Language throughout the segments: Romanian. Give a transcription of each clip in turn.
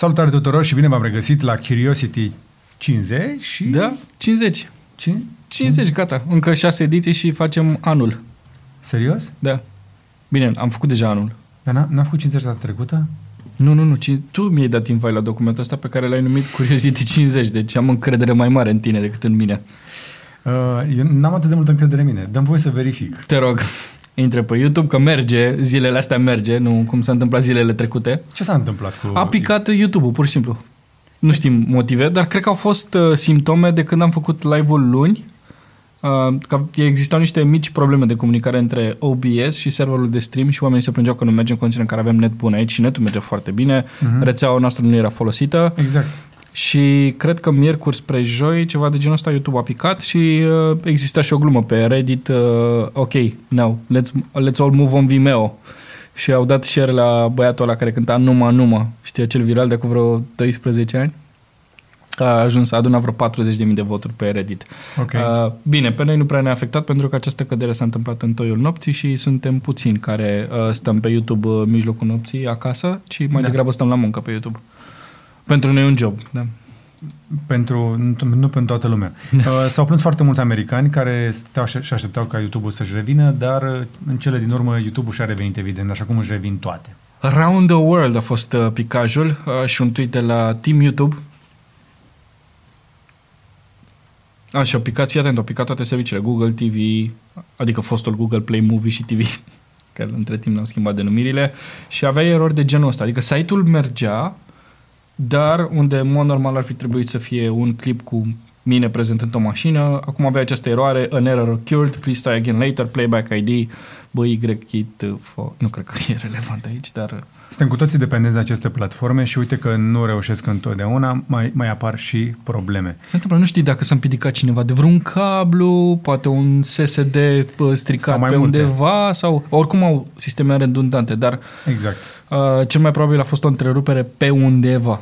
Salutare tuturor și bine v-am regăsit la Curiosity 50 și... Da, 50. Cin- 50, gata. Încă 6 ediții și facem anul. Serios? Da. Bine, am făcut deja anul. Dar n-a, n-a făcut 50 data trecută? Nu, nu, nu. Ci, tu mi-ai dat invite la documentul ăsta pe care l-ai numit Curiosity 50, deci am încredere mai mare în tine decât în mine. Uh, eu n-am atât de multă încredere în mine. Dăm voie să verific. Te rog, intre pe YouTube, că merge, zilele astea merge, nu cum s-a întâmplat zilele trecute. Ce s-a întâmplat cu... A picat YouTube-ul, pur și simplu. Nu știm motive, dar cred că au fost uh, simptome de când am făcut live-ul luni, uh, că existau niște mici probleme de comunicare între OBS și serverul de stream și oamenii se plângeau că nu merge în condiții în care avem net bun aici și netul merge foarte bine, Mhm. rețeaua noastră nu era folosită Exact. Și cred că miercuri spre joi, ceva de genul ăsta, YouTube a picat și uh, exista și o glumă pe Reddit, uh, ok, now, let's, let's all move on Vimeo. Și au dat share la băiatul ăla care cânta Numa Numa, știi acel viral de acum vreo 12 ani? A ajuns, a adunat vreo 40.000 de voturi pe Reddit. Ok. Uh, bine, pe noi nu prea ne-a afectat pentru că această cădere s-a întâmplat în toiul nopții și suntem puțini care uh, stăm pe YouTube uh, în mijlocul nopții acasă, ci mai Da. degrabă stăm la muncă pe YouTube. Pentru noi e un job, da. Pentru, nu, nu pentru toată lumea. Uh, s-au plâns foarte mulți americani care stau și și așteptau ca YouTube-ul să-și revină, dar uh, în cele din urmă YouTube-ul și-a revenit evident, așa cum își revin toate. Round the World a fost uh, picajul uh, și un tweet de la Team YouTube. A, și au picat, fii atent, au picat toate serviciile, Google TV, adică fostul Google Play Movie și TV, care între timp ne-au schimbat denumirile, și avea erori de genul ăsta. Adică site-ul mergea, dar unde în mod normal ar fi trebuit să fie un clip cu mine prezentând o mașină, acum avea această eroare, an error occurred, please try again later, playback ID, BY, kit, fo- nu cred că e relevant aici, dar... uh, Suntem cu toții dependenți de aceste platforme și uite că nu reușesc întotdeauna, mai, mai apar și probleme. Se întâmplă, nu știi dacă s-a împiedicat cineva de vreun cablu, poate un SSD pă, stricat Sau mai pe multe. undeva, sau oricum au sisteme redundante, dar Exact. Uh, cel mai probabil a fost o întrerupere pe undeva.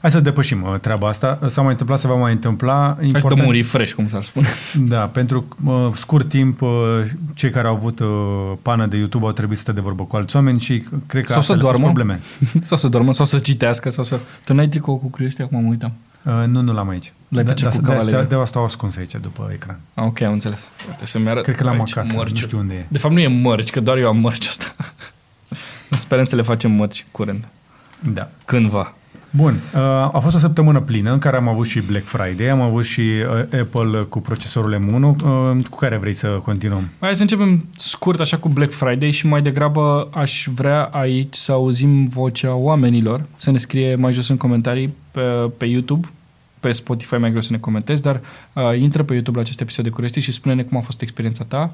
Hai să depășim uh, treaba asta. S-a mai întâmplat, se va mai întâmpla. Hai să dăm un refresh, cum s-ar spune. Da, pentru uh, scurt timp, uh, cei care au avut uh, pană de YouTube au trebuit să stea de vorbă cu alți oameni și cred că Sau asta să le-a pus doarmă. probleme. sau să dormă, sau să citească, sau să... Tu n-ai tricou cu Cristi, acum mă uitam. Uh, nu, nu l-am aici. L-ai pe Da, ce da, cu de, de, cavalerie? de asta au ascuns aici după ecran. Ah, ok, am înțeles. Uite, să-mi arăt Cred că l-am aici acasă, nu mărciul. știu unde e. De fapt nu e mărci, că doar eu am mărci ăsta. Sperăm să le facem mărci curând. Da. Cândva. Bun, uh, a fost o săptămână plină în care am avut și Black Friday, am avut și uh, Apple cu procesorul M1. Uh, cu care vrei să continuăm? Hai să începem scurt așa cu Black Friday și mai degrabă aș vrea aici să auzim vocea oamenilor, să ne scrie mai jos în comentarii pe, pe YouTube, pe Spotify mai greu să ne comentezi, dar uh, intră pe YouTube la acest episod de Curiosity și spune-ne cum a fost experiența ta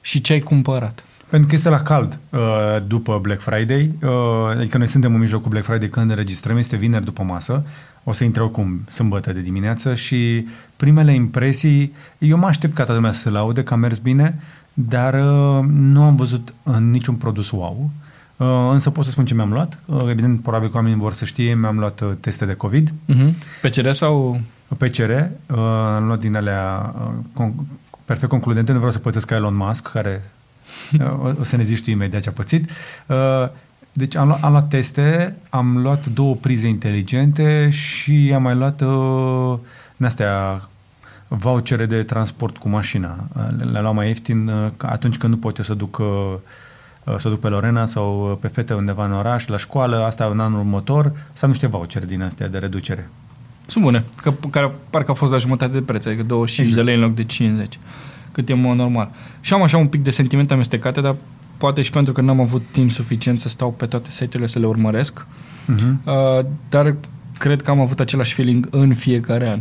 și ce ai cumpărat. Pentru că este la cald uh, după Black Friday, uh, adică noi suntem în mijlocul Black Friday când înregistrăm, este vineri după masă, o să intre oricum sâmbătă de dimineață și primele impresii, eu mă aștept ca toată lumea să se laude că a mers bine, dar uh, nu am văzut uh, niciun produs wow. Uh, însă pot să spun ce mi-am luat. Uh, evident, probabil că oamenii vor să știe, mi-am luat uh, teste de COVID, Uh-huh. PCR sau... PCR, uh, am luat din alea uh, con- perfect concludente, nu vreau să pățesc ca Elon Musk, care uh, o- o să ne zici tu imediat ce a pățit. Uh, deci am luat, am luat teste, am luat două prize inteligente și am mai luat uh, din astea vouchere de transport cu mașina. Uh, Le, le luam mai ieftin uh, ca atunci când nu pot eu să duc uh, uh, să duc pe Lorena sau uh, pe fete undeva în oraș, la școală, asta în anul următor, să am niște vouchere din astea de reducere. Sunt bune, că, care parcă a fost la jumătate de preț, adică 25 Exact. de lei în loc de 50, cât e în mod normal. Și am așa un pic de sentimente amestecate, dar poate și pentru că n-am avut timp suficient să stau pe toate site-urile să le urmăresc, Uh-huh. uh, dar cred că am avut același feeling în fiecare an.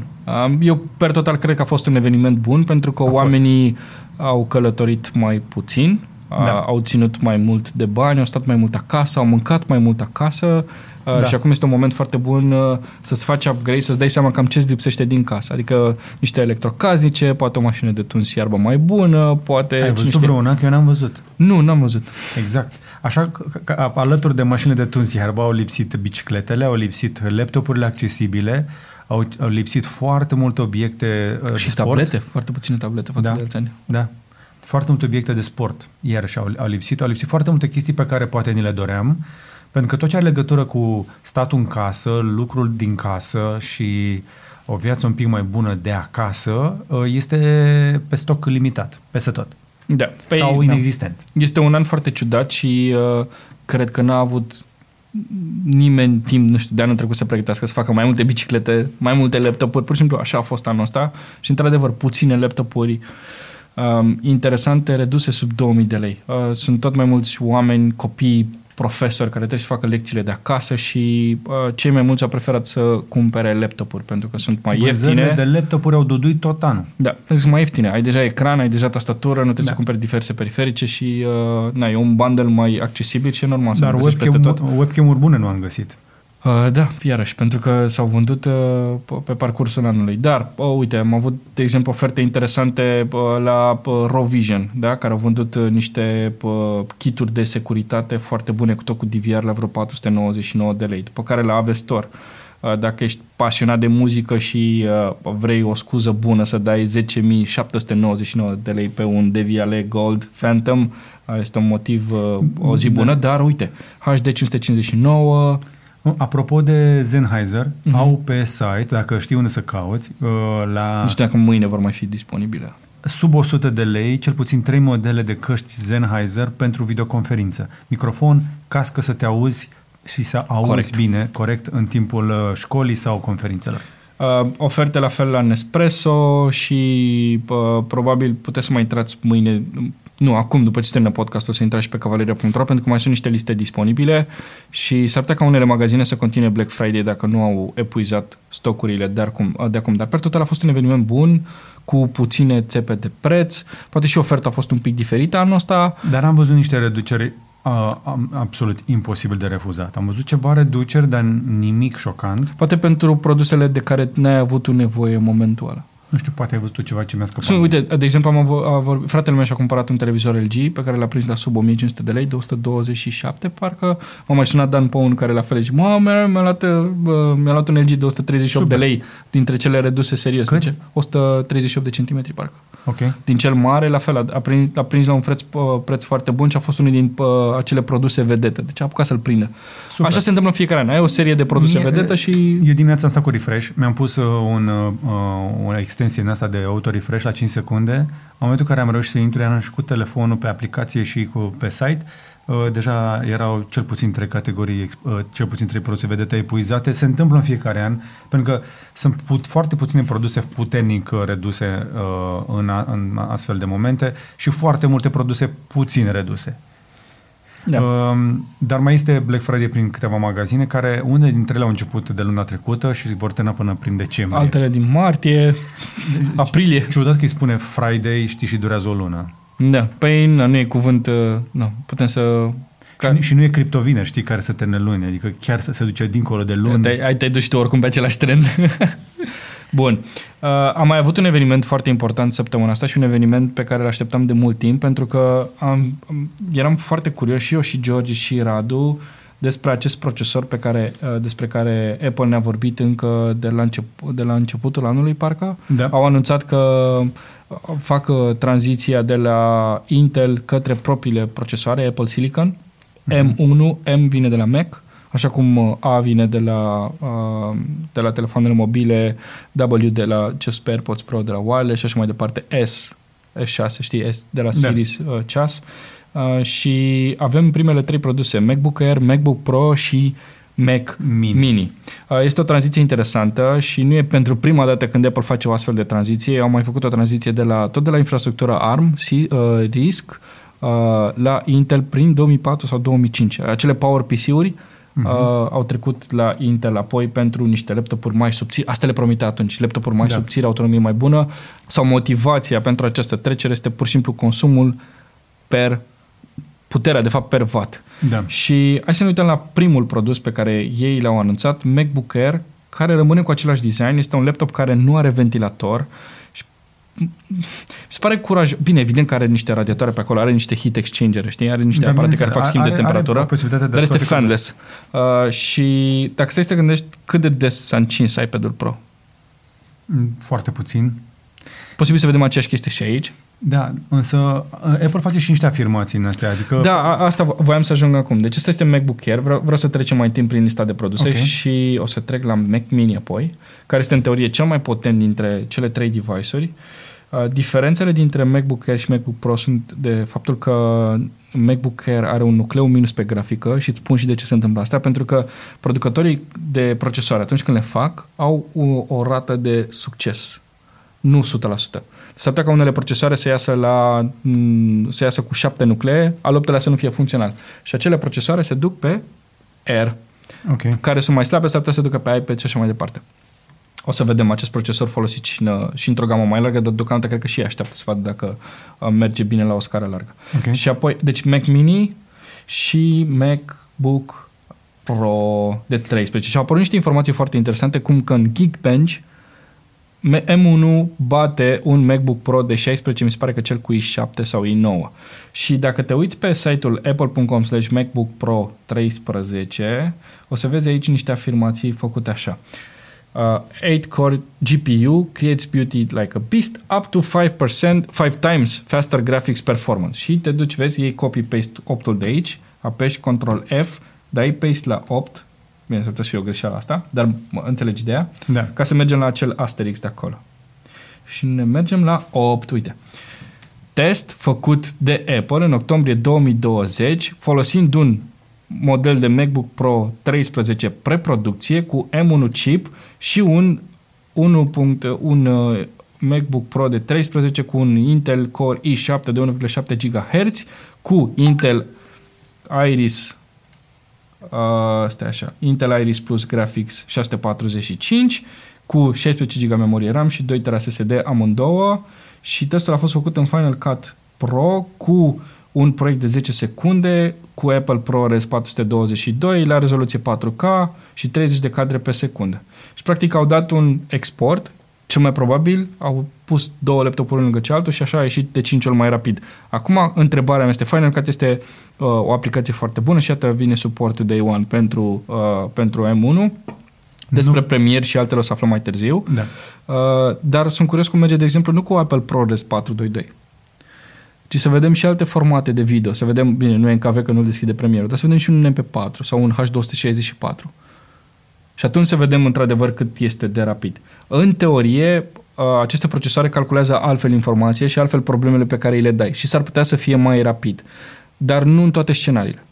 Uh, eu, per total, cred că a fost un eveniment bun, pentru că A fost. oamenii au călătorit mai puțin, Da. da. au ținut mai mult de bani, au stat mai mult acasă, au mâncat mai mult acasă Da. Da. și acum este un moment foarte bun uh, să-ți faci upgrade, să-ți dai seama cam ce-ți lipsește din casă. Adică niște electrocasnice, poate o mașină de tuns iarbă mai bună, poate... Ai văzut niște... vreuna? Că eu n-am văzut. Nu, n-am văzut. Exact. Așa că, că alături de mașinile de tuns iarba au lipsit bicicletele, au lipsit laptopurile accesibile, au, au lipsit foarte multe obiecte uh, și de sport. tablete, foarte puține tablete față Da. de alți ani. Da. Foarte multe obiecte de sport, iarăși au, au lipsit. Au lipsit foarte multe chestii pe care poate ni le doream, Pentru că tot ce are legătură cu statul în casă, lucrul din casă și o viață un pic mai bună de acasă, uh, este pe stoc limitat, peste tot. Da. Păi, Sau inexistent. Da. Este un an foarte ciudat și uh, cred că n-a avut nimeni timp, nu știu, de anul trecut să pregătească să facă mai multe biciclete, mai multe laptopuri, pur și simplu așa a fost anul ăsta și într-adevăr puține laptopuri um, interesante reduse sub 2000 de lei. Uh, sunt tot mai mulți oameni, copii, profesori care trebuie să facă lecțiile de acasă și uh, cei mai mulți au preferat să cumpere laptopuri pentru că sunt mai Vânzările ieftine. de laptopuri au duduit tot anul. Da, pentru că sunt mai ieftine. Ai deja ecran, ai deja tastatură, nu trebuie Da. să cumperi diverse periferice și uh, na, e un bundle mai accesibil și e normal să Dar nu găsești peste tot. webcam, webcam-uri bune nu am găsit. Uh, da, iarăși, pentru că s-au vândut uh, pe- pe parcursul anului. Dar, uh, uite, am avut, de exemplu, oferte interesante uh, la uh, Raw Vision, da? care au vândut uh, niște uh, kituri de securitate foarte bune, cu tot cu DVR la vreo 499 de lei, după care la Aave Store. Uh, Dacă ești pasionat de muzică și uh, vrei o scuză bună să dai 10.799 de lei pe un DVLA Gold Phantom, uh, este un motiv, uh, o zi Da. bună, dar uite, HD 559, Nu, Apropo de Sennheiser, Mhm. au pe site, dacă știi unde să cauți, uh, la Nu știu dacă mâine vor mai fi disponibile. sub 100 de lei, cel puțin 3 modele de căști Sennheiser pentru videoconferință. Microfon, cască să te auzi și să auzi Corect. bine, corect, în timpul uh, școlii sau conferințelor. Uh, oferte la fel la Nespresso și uh, probabil puteți să mai intrați mâine, nu, acum după ce termină podcastul să intrați și pe cavaleria.ro pentru că mai sunt niște liste disponibile și s-ar putea ca unele magazine să continue Black Friday dacă nu au epuizat stocurile de acum. De acum. Dar per total a fost un eveniment bun cu puține țepe de preț, poate și oferta a fost un pic diferită anul ăsta, Dar am văzut niște reduceri uh, am- absolut imposibil de refuzat. Am văzut ceva reduceri, dar nimic șocant. poate pentru produsele de care n-ai avut tu nevoie în momentul ăla. Nu știu, poate ai văzut tu ceva ce mi-a scăpat. Sunt, uite, de exemplu, am avut, a vorbit, fratele meu și-a cumpărat un televizor LG pe care l-a prins la sub 1500 de lei, 227 parcă. M-a mai sunat Dan Păun care la fel zice, mă, mi-a, mi-a, luat, uh, mi-a luat un LG 238 Super. de lei dintre cele reduse serios. Cât? Zice, 138 de centimetri parcă. Ok. Din cel mare, la fel, a, a, prins, a prins la un preț, uh, preț foarte bun și a fost unul din uh, acele produse vedete. Deci a apucat să-l prindă. Super. Așa se întâmplă în fiecare an. Ai o serie de produse Mie- vedetă și... Eu dimineața am stat cu refresh, mi-am pus uh, un, uh, o extensie din asta de auto-refresh la 5 secunde. În momentul în care am reușit să intru, eram și cu telefonul pe aplicație și cu, pe site, uh, deja erau cel puțin trei categorii, ex- uh, cel puțin trei produse vedete epuizate. Se întâmplă în fiecare an, pentru că sunt put, foarte puține produse puternic uh, reduse uh, în, a, în astfel de momente și foarte multe produse puțin reduse. Da. Um, dar mai este Black Friday prin câteva magazine care unele dintre ele au început de luna trecută și vor termina până prin decembrie. Altele din martie, aprilie. Ciudat că îi spune Friday, știi, și durează o lună. Da, păi na, nu e cuvânt, uh, nu, putem să... Și, nu- și nu e criptovineri, știi, care să termine luni, adică chiar să se duce dincolo de luni. Te, ai, te-ai dus și tu oricum pe același trend. Bun. Uh, am mai avut un eveniment foarte important săptămâna asta și un eveniment pe care îl așteptam de mult timp pentru că am, am, eram foarte curios și eu și George și Radu despre acest procesor pe care, uh, despre care Apple ne-a vorbit încă de la, încep, de la începutul anului, parcă. Da. Au anunțat că uh, fac uh, tranziția de la Intel către propriile procesoare Apple Silicon. M1, M vine de la Mac, așa cum uh, A vine de la, uh, de la telefoanele mobile, W de la ce super AirPods Pro de la wireless și așa mai departe, S, S6, știi, S de la Da. Series uh, ceas. Uh, și avem primele trei produse, MacBook Air, MacBook Pro și Mac Mini. Mini. Uh, Este o tranziție interesantă și nu e pentru prima dată când Apple face o astfel de tranziție. Au mai făcut o tranziție de la, tot de la infrastructura ARM, C, uh, RISC, uh, la Intel prin 2004 sau 2005. Acele Power PC-uri uh, au trecut la Intel apoi pentru niște laptopuri mai subțiri. Asta le promite atunci, laptopuri mai Da. subțiri, autonomie mai bună sau motivația pentru această trecere este pur și simplu consumul per puterea, de fapt, per watt. Da. Și hai să ne uităm la primul produs pe care ei l-au anunțat, MacBook Air, care rămâne cu același design. Este un laptop care nu are ventilator și mi se pare curaj. Bine, evident că are niște radiatoare pe acolo, are niște heat exchanger, știi? Are niște Da, aparate care bineînțeles. fac schimb de Are- are temperatură. posibilitatea de a dar este scoate fanless. Uh, și dacă stai să te gândești cât de des s-a încins iPad-ul Pro. Mm, Foarte puțin. Posibil să vedem aceeași chestie și aici. Da, însă uh, Apple face și niște afirmații în astea, adică... Da, a, asta voiam să ajung acum. Deci ăsta este MacBook Air. Vreau, vreau să trecem mai timp prin lista de produse Ok. și o să trec la Mac Mini apoi, care este în teorie cel mai potent dintre cele trei device-uri. Uh, diferențele dintre MacBook Air și MacBook Pro sunt de faptul că MacBook Air are un nucleu minus pe grafică și îți spun și de ce se întâmplă asta, pentru că producătorii de procesoare, atunci când le fac, au o, o rată de succes nu 100%. S-ar putea ca unele procesoare să iasă, la, m, să iasă cu șapte nuclee, al optelea să nu fie funcțional. Și acele procesoare se duc pe Air, Ok. care sunt mai slabe, s-ar putea să se ducă pe iPad și așa mai departe. O să vedem acest procesor folosit și, în, și într-o gamă mai largă, dar deocamdată cred că și ei așteaptă să vadă dacă uh, merge bine la o scară largă. Ok. Și apoi, deci Mac Mini și MacBook Pro de 13. Și au apărut niște informații foarte interesante, cum că în Geekbench M- M1 bate un MacBook Pro de 16, mi se pare că cel cu i7 sau i9. Și dacă te uiți pe site-ul apple.com slash MacBook Pro 13, o să vezi aici niște afirmații făcute așa. Uh, 8-core GPU creates beauty like a beast up to 5%, 5 times faster graphics performance. Și te duci, vezi, iei copy-paste 8-ul de aici, apeși Ctrl F, dai paste la 8, bine, s-ar putea să fie o greșeală asta, dar mă, înțelegi ideea? Da. ca să mergem la acel asterix de acolo. Și ne mergem la 8, uite. Test făcut de Apple în octombrie 2020 folosind un model de MacBook Pro 13 preproducție cu M1 chip și un 1. un uh, MacBook Pro de 13 cu un Intel Core i7 de 1,7 GHz cu Intel Iris uh, stai așa, Intel Iris Plus Graphics 645 cu 16 GB memorie RAM și 2 TB SSD amândouă și testul a fost făcut în Final Cut Pro cu un proiect de 10 secunde cu Apple ProRes 422 la rezoluție 4K și 30 de cadre pe secundă. Și practic au dat un export, cel mai probabil au pus două laptopuri lângă cealaltă și așa a ieșit de 5 ori mai rapid. Acum, întrebarea mea este, Final Cut este uh, o aplicație foarte bună și iată vine suport Day One pentru, uh, pentru M1. Despre Nu. Premiere și altele o să aflăm mai târziu. Da. Uh, dar sunt curios cum merge, de exemplu, nu cu Apple ProRes 422, ci să vedem și alte formate de video. Să vedem, bine, nu e NKV că nu deschide Premiere, dar să vedem și un MP4 sau un H264. Și atunci să vedem într-adevăr cât este de rapid. În teorie, uh, aceste procesoare calculează altfel informație și altfel problemele pe care îi le dai și s-ar putea să fie mai rapid. Dar nu în toate scenariile.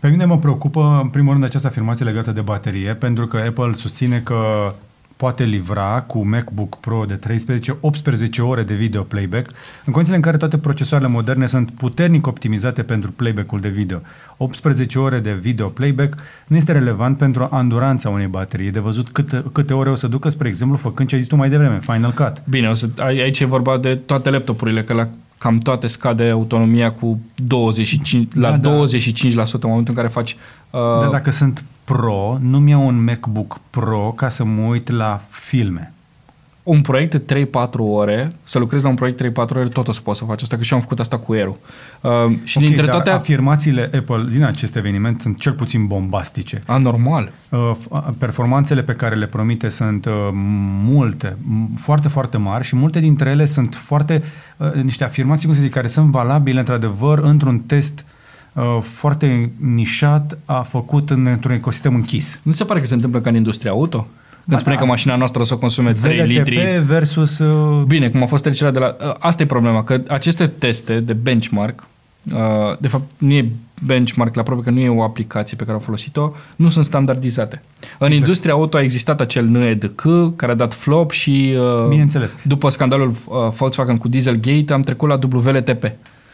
Pe mine mă preocupă, în primul rând, această afirmație legată de baterie, pentru că Apple susține că poate livra cu MacBook Pro de 13 18 ore de video playback, în condițiile în care toate procesoarele moderne sunt puternic optimizate pentru playback-ul de video. 18 ore de video playback nu este relevant pentru anduranța unei baterii. E de văzut câte, câte ore o să ducă, spre exemplu, făcând ce ai zis tu mai devreme, Final Cut. Bine, o să, ai- aici e vorba de toate laptopurile, că la cam toate scade autonomia cu 25, la Da, da. 25% în momentul în care faci... Uh, Dar dacă sunt pro, nu-mi iau un MacBook Pro ca să mă uit la filme. un proiect de 3-4 ore, să lucrezi la un proiect 3-4 ore, tot o să poți să faci asta, că și eu am făcut asta cu Aero. Uh, și Ok, dintre dar toate... afirmațiile Apple din acest eveniment sunt cel puțin bombastice. Anormal. Uh, f- Performanțele pe care le promite sunt uh, multe, m- foarte, foarte mari și multe dintre ele sunt foarte, uh, niște afirmații, cum să zic, care sunt valabile într-adevăr într-un test uh, foarte nișat, a făcut în, într-un ecosistem închis. Nu ți se pare că se întâmplă ca în industria auto? Când Ba spune da. că mașina noastră o să consume 3 VLTP litri. versus... Uh, Bine, cum a fost trecerea de la... Asta e problema, că aceste teste de benchmark, uh, de fapt nu e benchmark la probe că nu e o aplicație pe care au folosit-o, nu sunt standardizate. În industria auto a existat acel NEDC care a dat flop și uh, Bineînțeles. după scandalul uh, Volkswagen cu Dieselgate am trecut la WLTP.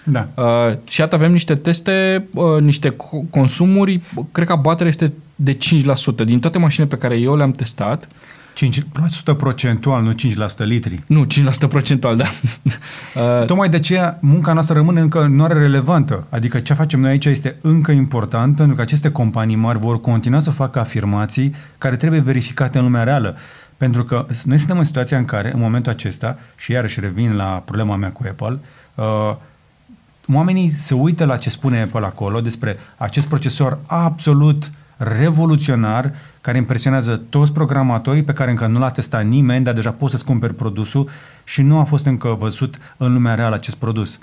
Da. Uh, și iată avem niște teste, uh, niște co- consumuri, cred că abaterea este de 5%. Din toate mașinile pe care eu le-am testat, 5% procentual, nu 5% litri. nu, 5% procentual, da. Uh, Tocmai de aceea munca noastră rămâne încă nu are relevantă. Adică ce facem noi aici este încă important pentru că aceste companii mari vor continua să facă afirmații care trebuie verificate în lumea reală. Pentru că noi suntem în situația în care, în momentul acesta, și iarăși revin la problema mea cu Apple, uh, oamenii se uită la ce spune Apple acolo despre acest procesor absolut revoluționar care impresionează toți programatorii pe care încă nu l-a testat nimeni, dar deja poți să-ți cumperi produsul și nu a fost încă văzut în lumea reală acest produs.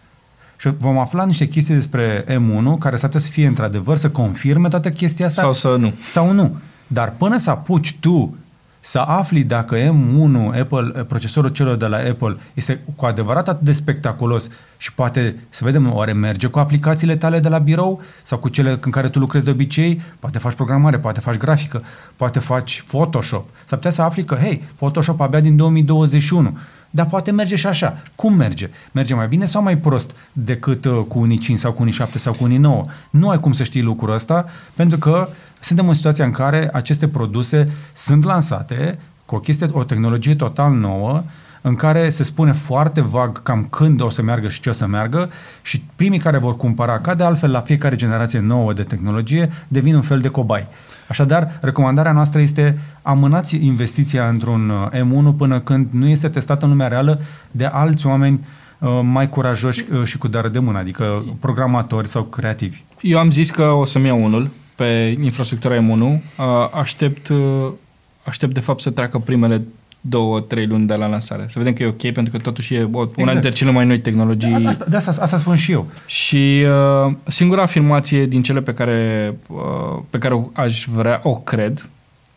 Și vom afla niște chestii despre M1 care s-ar putea să fie într-adevăr să confirme toată chestia asta. Sau să nu. Sau nu. Dar până să apuci tu să afli dacă M1, Apple, procesorul celor de la Apple, este cu adevărat atât de spectaculos și poate să vedem oare merge cu aplicațiile tale de la birou sau cu cele în care tu lucrezi de obicei, poate faci programare, poate faci grafică, poate faci Photoshop. S-ar putea să afli că, hei, Photoshop abia din 2021 dar poate merge și așa. Cum merge? Merge mai bine sau mai prost decât uh, cu unii 5 sau cu unii 7 sau cu unii 9? Nu ai cum să știi lucrul ăsta, pentru că suntem în situația în care aceste produse sunt lansate cu o chestie, o tehnologie total nouă, în care se spune foarte vag cam când o să meargă și ce o să meargă și primii care vor cumpăra, ca de altfel la fiecare generație nouă de tehnologie, devin un fel de cobai. Așadar, recomandarea noastră este amânați investiția într-un uh, M1 până când nu este testată în lumea reală de alți oameni uh, mai curajoși uh, și cu dară de mână, adică programatori sau creativi. Eu am zis că o să-mi iau unul pe infrastructura M1. Aștept, aștept de fapt să treacă primele două, trei luni de la lansare. Să vedem că e ok, pentru că totuși e una exact. dintre cele mai noi tehnologii. De asta, de asta, asta spun și eu. Și uh, singura afirmație din cele pe care, uh, pe care aș vrea, o cred,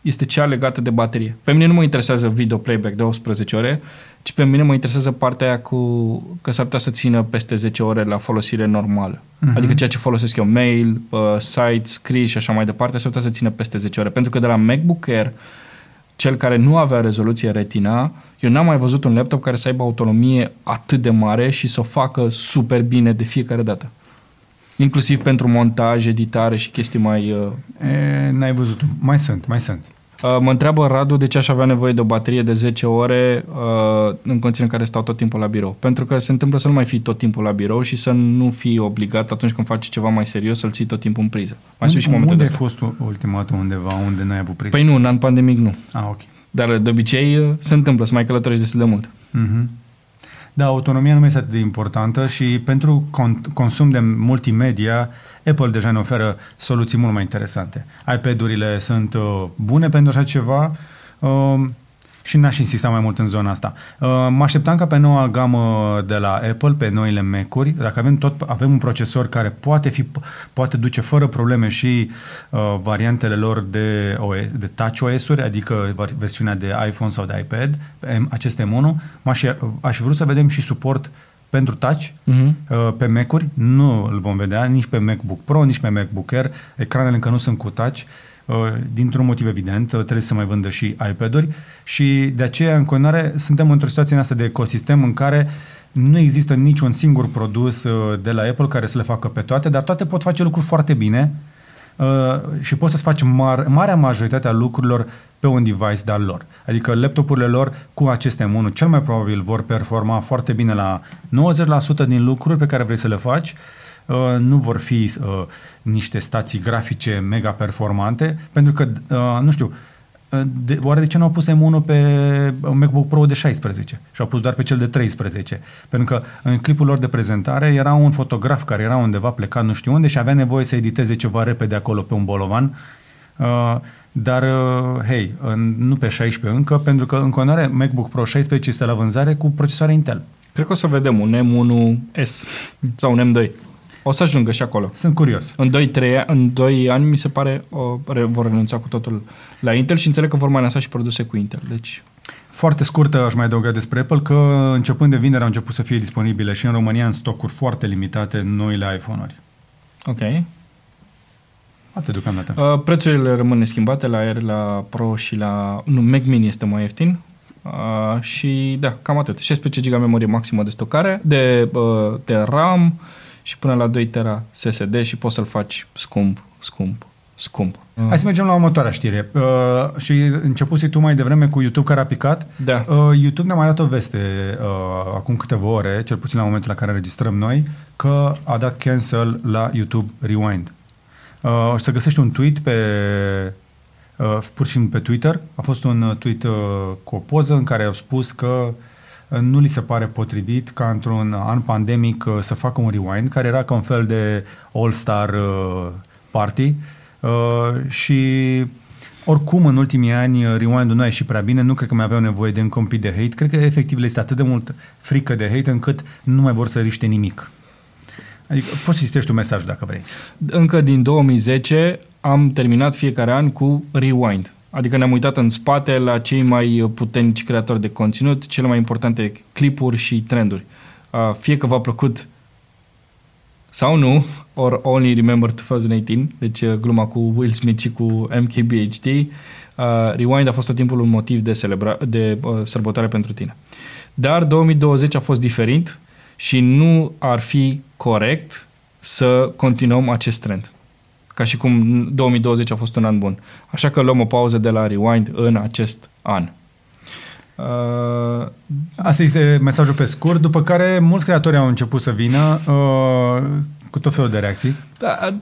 este cea legată de baterie. Pe mine nu mă interesează video playback de 18 ore, ci pe mine mă interesează partea aia cu că s-ar putea să țină peste 10 ore la folosire normală. Uh-huh. Adică ceea ce folosesc eu, mail, uh, site, scris și așa mai departe, s-ar putea să țină peste 10 ore. Pentru că de la MacBook Air cel care nu avea rezoluție retina, eu n-am mai văzut un laptop care să aibă autonomie atât de mare și să o facă super bine de fiecare dată. Inclusiv pentru montaj, editare și chestii mai... Uh... E, n-ai văzut. Mai sunt, mai sunt. Uh, mă întreabă Radu de ce aș avea nevoie de o baterie de 10 ore uh, în condiții în care stau tot timpul la birou. Pentru că se întâmplă să nu mai fii tot timpul la birou și să nu fii obligat atunci când faci ceva mai serios să-l ții tot timpul în priză. Mai sunt și momente unde ai fost ultima dată undeva unde n-ai avut priză? Păi nu, în an pandemic nu. Ah, ok. Dar de obicei uh, se întâmplă să mai călătorești destul de mult. Uh-huh. Da, autonomia nu mai este atât de importantă și pentru con- consum de multimedia Apple deja ne oferă soluții mult mai interesante. iPad-urile sunt uh, bune pentru așa ceva uh, și n-aș insista mai mult în zona asta. Uh, mă așteptam ca pe noua gamă de la Apple, pe noile Mac-uri, dacă avem tot avem un procesor care poate fi poate duce fără probleme și uh, variantele lor de, OS, de touch OS-uri, adică versiunea de iPhone sau de iPad, aceste mono, aș, aș vrut să vedem și suport pentru touch uh-huh. pe Mac-uri. Nu îl vom vedea nici pe MacBook Pro, nici pe MacBook Air. Ecranele încă nu sunt cu touch. Uh, dintr-un motiv evident, uh, trebuie să mai vândă și iPad-uri și de aceea în continuare suntem într-o situație în asta de ecosistem în care nu există niciun singur produs de la Apple care să le facă pe toate, dar toate pot face lucruri foarte bine uh, și poți să-ți faci mar- marea majoritate a lucrurilor pe un device de-al lor. Adică laptopurile lor cu aceste M1 cel mai probabil vor performa foarte bine la 90% din lucruri pe care vrei să le faci, uh, nu vor fi uh, niște stații grafice mega performante, pentru că, uh, nu știu, uh, de, oare de ce nu au pus M1 pe MacBook Pro de 16 și au pus doar pe cel de 13? Pentru că în clipul lor de prezentare era un fotograf care era undeva plecat nu știu unde și avea nevoie să editeze ceva repede acolo pe un bolovan uh, dar, uh, hei, nu pe 16 încă, pentru că în continuare MacBook Pro 16 este la vânzare cu procesoare Intel. Cred că o să vedem un M1S sau un M2. O să ajungă și acolo. Sunt curios. În 2-3 în 2 ani, mi se pare, o, vor renunța cu totul la Intel și înțeleg că vor mai lansa și produse cu Intel. Deci... Foarte scurtă aș mai adăuga despre Apple că începând de vineri au început să fie disponibile și în România în stocuri foarte limitate noile iPhone-uri. Ok. Atât deocamdată. Uh, prețurile rămân neschimbate la Air, la Pro și la... Nu, Mac Mini este mai ieftin. Uh, și da, cam atât. 16 GB memorie maximă de stocare, de, uh, de RAM și până la 2 tera SSD și poți să-l faci scump, scump, scump. Uh. Hai să mergem la următoarea știre. Uh, și începusi tu mai devreme cu YouTube care a picat. Da. Uh, YouTube ne-a mai dat o veste uh, acum câteva ore, cel puțin la momentul la care registrăm noi, că a dat cancel la YouTube Rewind. Uh, o să găsești un tweet pe uh, pur și simplu pe Twitter. A fost un uh, tweet uh, cu o poză în care au spus că uh, nu li se pare potrivit ca într-un an pandemic uh, să facă un rewind, care era ca un fel de all-star uh, party uh, și Oricum, în ultimii ani, uh, Rewind-ul nu a ieșit prea bine, nu cred că mai aveau nevoie de încă un pic de hate. Cred că efectiv le este atât de mult frică de hate încât nu mai vor să riște nimic. Adică poți să citești un mesaj dacă vrei. Încă din 2010 am terminat fiecare an cu Rewind. Adică ne-am uitat în spate la cei mai puternici creatori de conținut, cele mai importante clipuri și trenduri. Uh, fie că v-a plăcut sau nu, or only remember 2018, deci uh, gluma cu Will Smith și cu MKBHD, uh, Rewind a fost tot timpul un motiv de, celebra- de uh, sărbătoare pentru tine. Dar 2020 a fost diferit și nu ar fi corect să continuăm acest trend. Ca și cum 2020 a fost un an bun. Așa că luăm o pauză de la Rewind în acest an. Uh, Asta este mesajul pe scurt, după care mulți creatori au început să vină uh, cu tot felul de reacții. Da,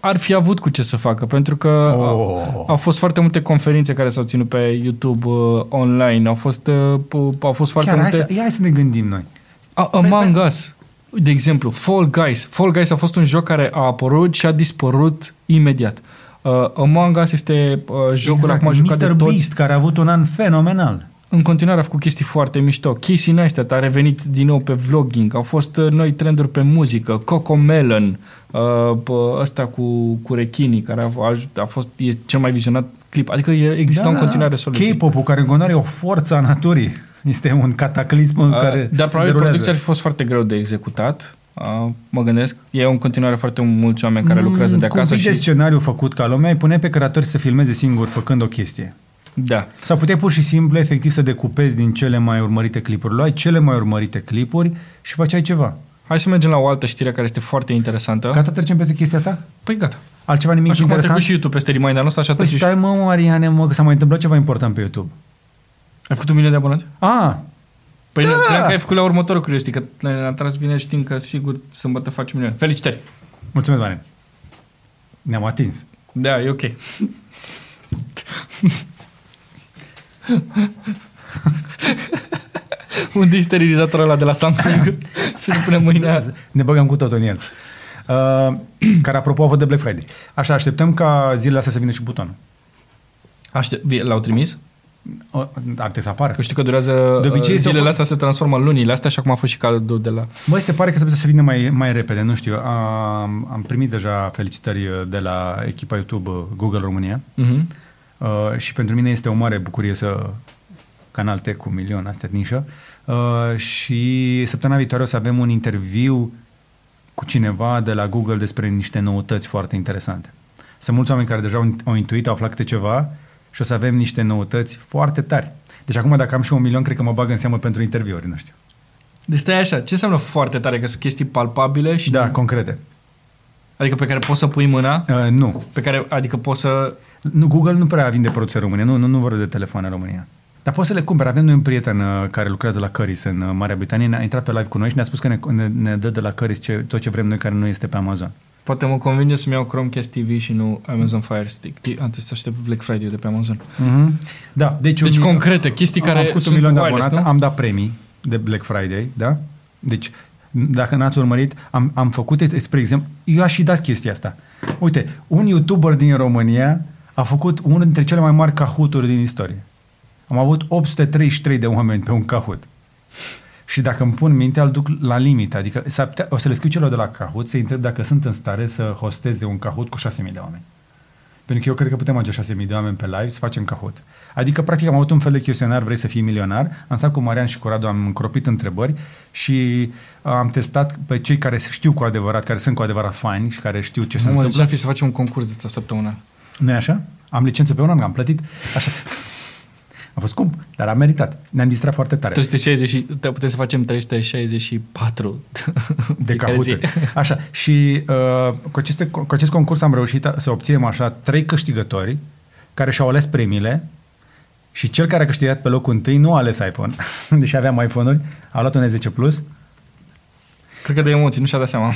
ar fi avut cu ce să facă, pentru că oh. au, au fost foarte multe conferințe care s-au ținut pe YouTube uh, online, au fost, uh, au fost foarte Chiar, multe... Hai să, hai să ne gândim noi. A, Among pe, Us, de exemplu, Fall Guys. Fall Guys a fost un joc care a apărut și a dispărut imediat. Uh, Among Us este uh, jocul exact, acum jucat Mr. de toți. Beast, care a avut un an fenomenal în continuare a făcut chestii foarte mișto. Casey Neistat a revenit din nou pe vlogging, au fost uh, noi trenduri pe muzică, Coco Melon, uh, ăsta cu, cu rechinii, care a, a, a fost e cel mai vizionat clip. Adică există da, în continuare soluții. K-pop-ul, care în continuare e o forță a naturii. Este un cataclism uh, care Dar probabil producția ar fi fost foarte greu de executat. Uh, mă gândesc, e în continuare foarte mulți oameni care mm, lucrează de acasă. Cu și... de scenariu făcut ca lumea, îi pune pe creatori să filmeze singur făcând o chestie. Da. Sau puteai pur și simplu, efectiv, să decupezi din cele mai urmărite clipuri. Luai cele mai urmărite clipuri și făceai ceva. Hai să mergem la o altă știre care este foarte interesantă. Gata, trecem peste chestia asta? Păi gata. Altceva nimic Așa interesant? Așa și YouTube peste reminder nostru, așa păi stai mă, Mariane, mă, că s-a mai întâmplat ceva important pe YouTube. Ai făcut un milion de abonați? Ah, Păi da. cream că ai făcut la următorul curiosity, că ne-a tras bine știm că sigur sâmbătă faci un milion. Felicitări! Mulțumesc, Mariane. Ne-am atins. Da, e ok. Unde e sterilizatorul ăla de la Samsung? Să ne punem mâine Ne băgăm cu totul în el. Uh, care, apropo, a fost de Black Friday. Așa, așteptăm ca zilele astea să vină și butonul. Aștept, l-au trimis? O, ar trebui să apară. Că știu că durează, de obicei uh, zilele astea se transformă în lunile astea și acum a fost și caldul de la... Băi, se pare că să să vină mai, mai repede, nu știu. Am, am primit deja felicitări de la echipa YouTube Google România uh-huh. uh, și pentru mine este o mare bucurie să Canal Tech cu milion, astea nișă. Uh, și săptămâna viitoare o să avem un interviu cu cineva de la Google despre niște noutăți foarte interesante. Sunt mulți oameni care deja au intuit, au aflat câte ceva și o să avem niște noutăți foarte tari. Deci acum dacă am și un milion, cred că mă bag în seamă pentru interviuri, nu știu. Deci stai așa, ce înseamnă foarte tare? Că sunt chestii palpabile și... Da, concrete. Adică pe care poți să pui mâna? Uh, nu. Pe care, adică poți să... Nu, Google nu prea vinde produse române, nu, nu, nu vor de telefoane în România. Dar poți să le cumperi. Avem noi un prieten uh, care lucrează la Currys în uh, Marea Britanie, ne-a intrat pe live cu noi și ne-a spus că ne, ne, ne dă de la Currys ce, tot ce vrem noi care nu este pe Amazon. Poate mă convinge să-mi iau Chromecast TV și nu Amazon Fire Stick. Trebuie să aștept Black Friday de pe Amazon. Mm-hmm. Da, deci, deci un, concrete, chestii care am făcut un milion de abonați, am dat premii de Black Friday, da? Deci, dacă n-ați urmărit, am, am făcut, spre exemplu, eu aș fi dat chestia asta. Uite, un YouTuber din România a făcut unul dintre cele mai mari cahuturi din istorie. Am avut 833 de oameni pe un Kahoot. Și dacă îmi pun minte, îl duc la limită. Adică o să le scriu celor de la Kahoot să întreb dacă sunt în stare să hosteze un Kahoot cu 6.000 de oameni. Pentru că eu cred că putem merge 6.000 de oameni pe live să facem Kahoot. Adică, practic, am avut un fel de chestionar, vrei să fii milionar? Am stat cu Marian și cu Radu, am încropit întrebări și am testat pe cei care știu cu adevărat, care sunt cu adevărat fani și care știu ce se întâmplă. Deci ar fi să facem un concurs de asta săptămânal. Nu e așa? Am licență pe un an, am plătit. Așa. A fost scump, dar a meritat. Ne-am distrat foarte tare. 360, putem să facem 364 de cahute. Așa. Și uh, cu, aceste, cu acest concurs am reușit să obținem așa trei câștigători care și-au ales premiile și cel care a câștigat pe locul întâi nu a ales iPhone, deși aveam iPhone-uri, a luat un E10 Plus. Cred că de emoții, nu și-a dat seama.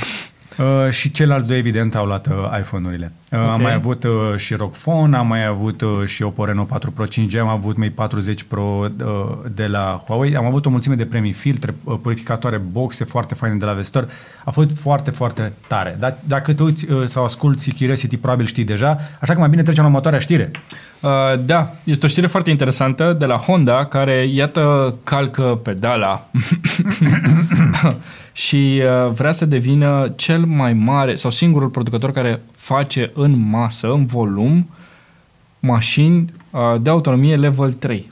Uh, și ceilalți doi, evident, au luat uh, iPhone-urile. Uh, Ok. Am mai avut uh, și ROG Phone, am mai avut uh, și Oppo Reno 4 Pro 5G, am avut Mate 40 Pro uh, de la Huawei, am avut o mulțime de premii, filtre, uh, purificatoare, boxe foarte faine de la Vestor. A fost foarte, foarte tare. Dar dacă te uiți uh, sau asculti Curiosity, probabil știi deja, așa că mai bine trecem la următoarea știre. Uh, da, este o știre foarte interesantă de la Honda, care, iată, calcă pedala și uh, vrea să devină cel mai mare sau singurul producător care face în masă, în volum, mașini uh, de autonomie level 3.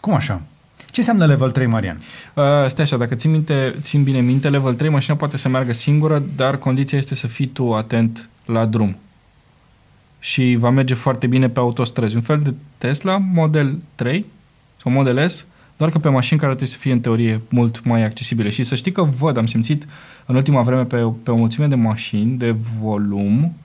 Cum așa? Ce înseamnă level 3, Marian? Uh, stai așa, dacă țin, minte, țin bine minte, level 3 mașina poate să meargă singură, dar condiția este să fii tu atent la drum. Și va merge foarte bine pe autostrăzi. Un fel de Tesla Model 3 sau Model S, doar că pe mașini care trebuie să fie în teorie mult mai accesibile. Și să știi că văd, am simțit în ultima vreme pe, pe o mulțime de mașini de volum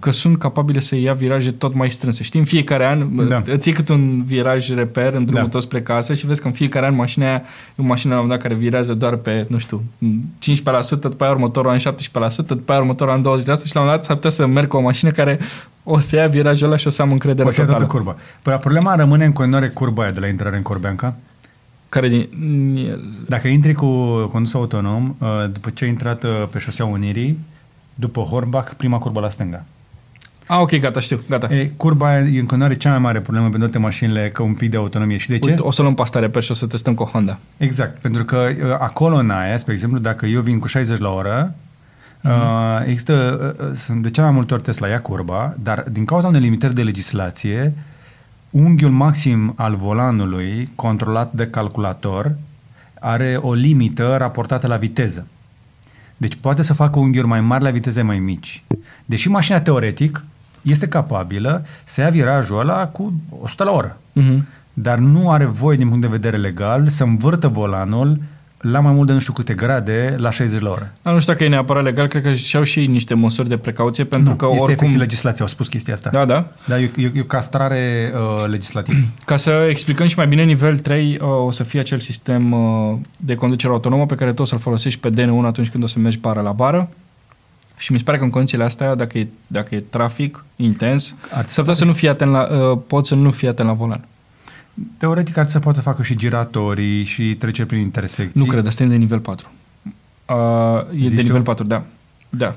că sunt capabile să ia viraje tot mai strânse. Știi, în fiecare an Da. îți iei cât un viraj reper în drumul Da. tot spre casă și vezi că în fiecare an mașina aia e o mașină la un moment dat care virează doar pe, nu știu, 15%, după aia următorul an 17%, după aia următorul an 20% și la un moment dat s-ar putea să merg cu o mașină care o să ia virajul ăla și o să am încredere O să ia toată totală. curba. Păi problema rămâne în continuare curba aia de la intrare în Corbeanca. Care din... Dacă intri cu condus autonom, uh, după ce ai intrat uh, pe șosea Unirii, după Horbach, prima curbă la stânga. A, ok, gata, știu, gata. E, curba aia e în continuare cea mai mare problemă pentru toate mașinile, că un pic de autonomie. Și de ce? Uite, o să luăm pasta reper și o să testăm cu o Honda. Exact, pentru că uh, acolo în aia, spre exemplu, dacă eu vin cu 60 la oră, Mhm. uh, există, uh, uh, sunt de cea mai multe ori Tesla ia curba, dar din cauza unei limitări de legislație, unghiul maxim al volanului, controlat de calculator, are o limită raportată la viteză. Deci poate să facă unghiuri mai mari la viteze mai mici. Deși mașina teoretic este capabilă să ia virajul ăla cu 100 la oră Uh-huh. dar nu are voie din punct de vedere legal să învârtă volanul la mai mult de nu știu câte grade la 60 la oră. Dar nu știu dacă e neapărat legal, cred că și-au și ei niște măsuri de precauție, pentru nu, că este oricum... efectiv legislația, au spus chestia asta. Da, da. Da, e, e, e o castrare uh, legislativă. Ca să explicăm și mai bine, nivel 3 uh, o să fie acel sistem uh, de conducere autonomă pe care tu o să-l folosești pe DN1 atunci când o să mergi bară la bară. Și mi se pare că în condițiile astea, dacă e, dacă e trafic intens, Ar, s-ar putea să nu fii atent la, uh, poți să nu fii atent la volan. teoretic ar să poată facă și giratorii și treceri prin intersecții. Nu cred, asta e de nivel 4. Uh, e Zici de tu? nivel 4, da. Da.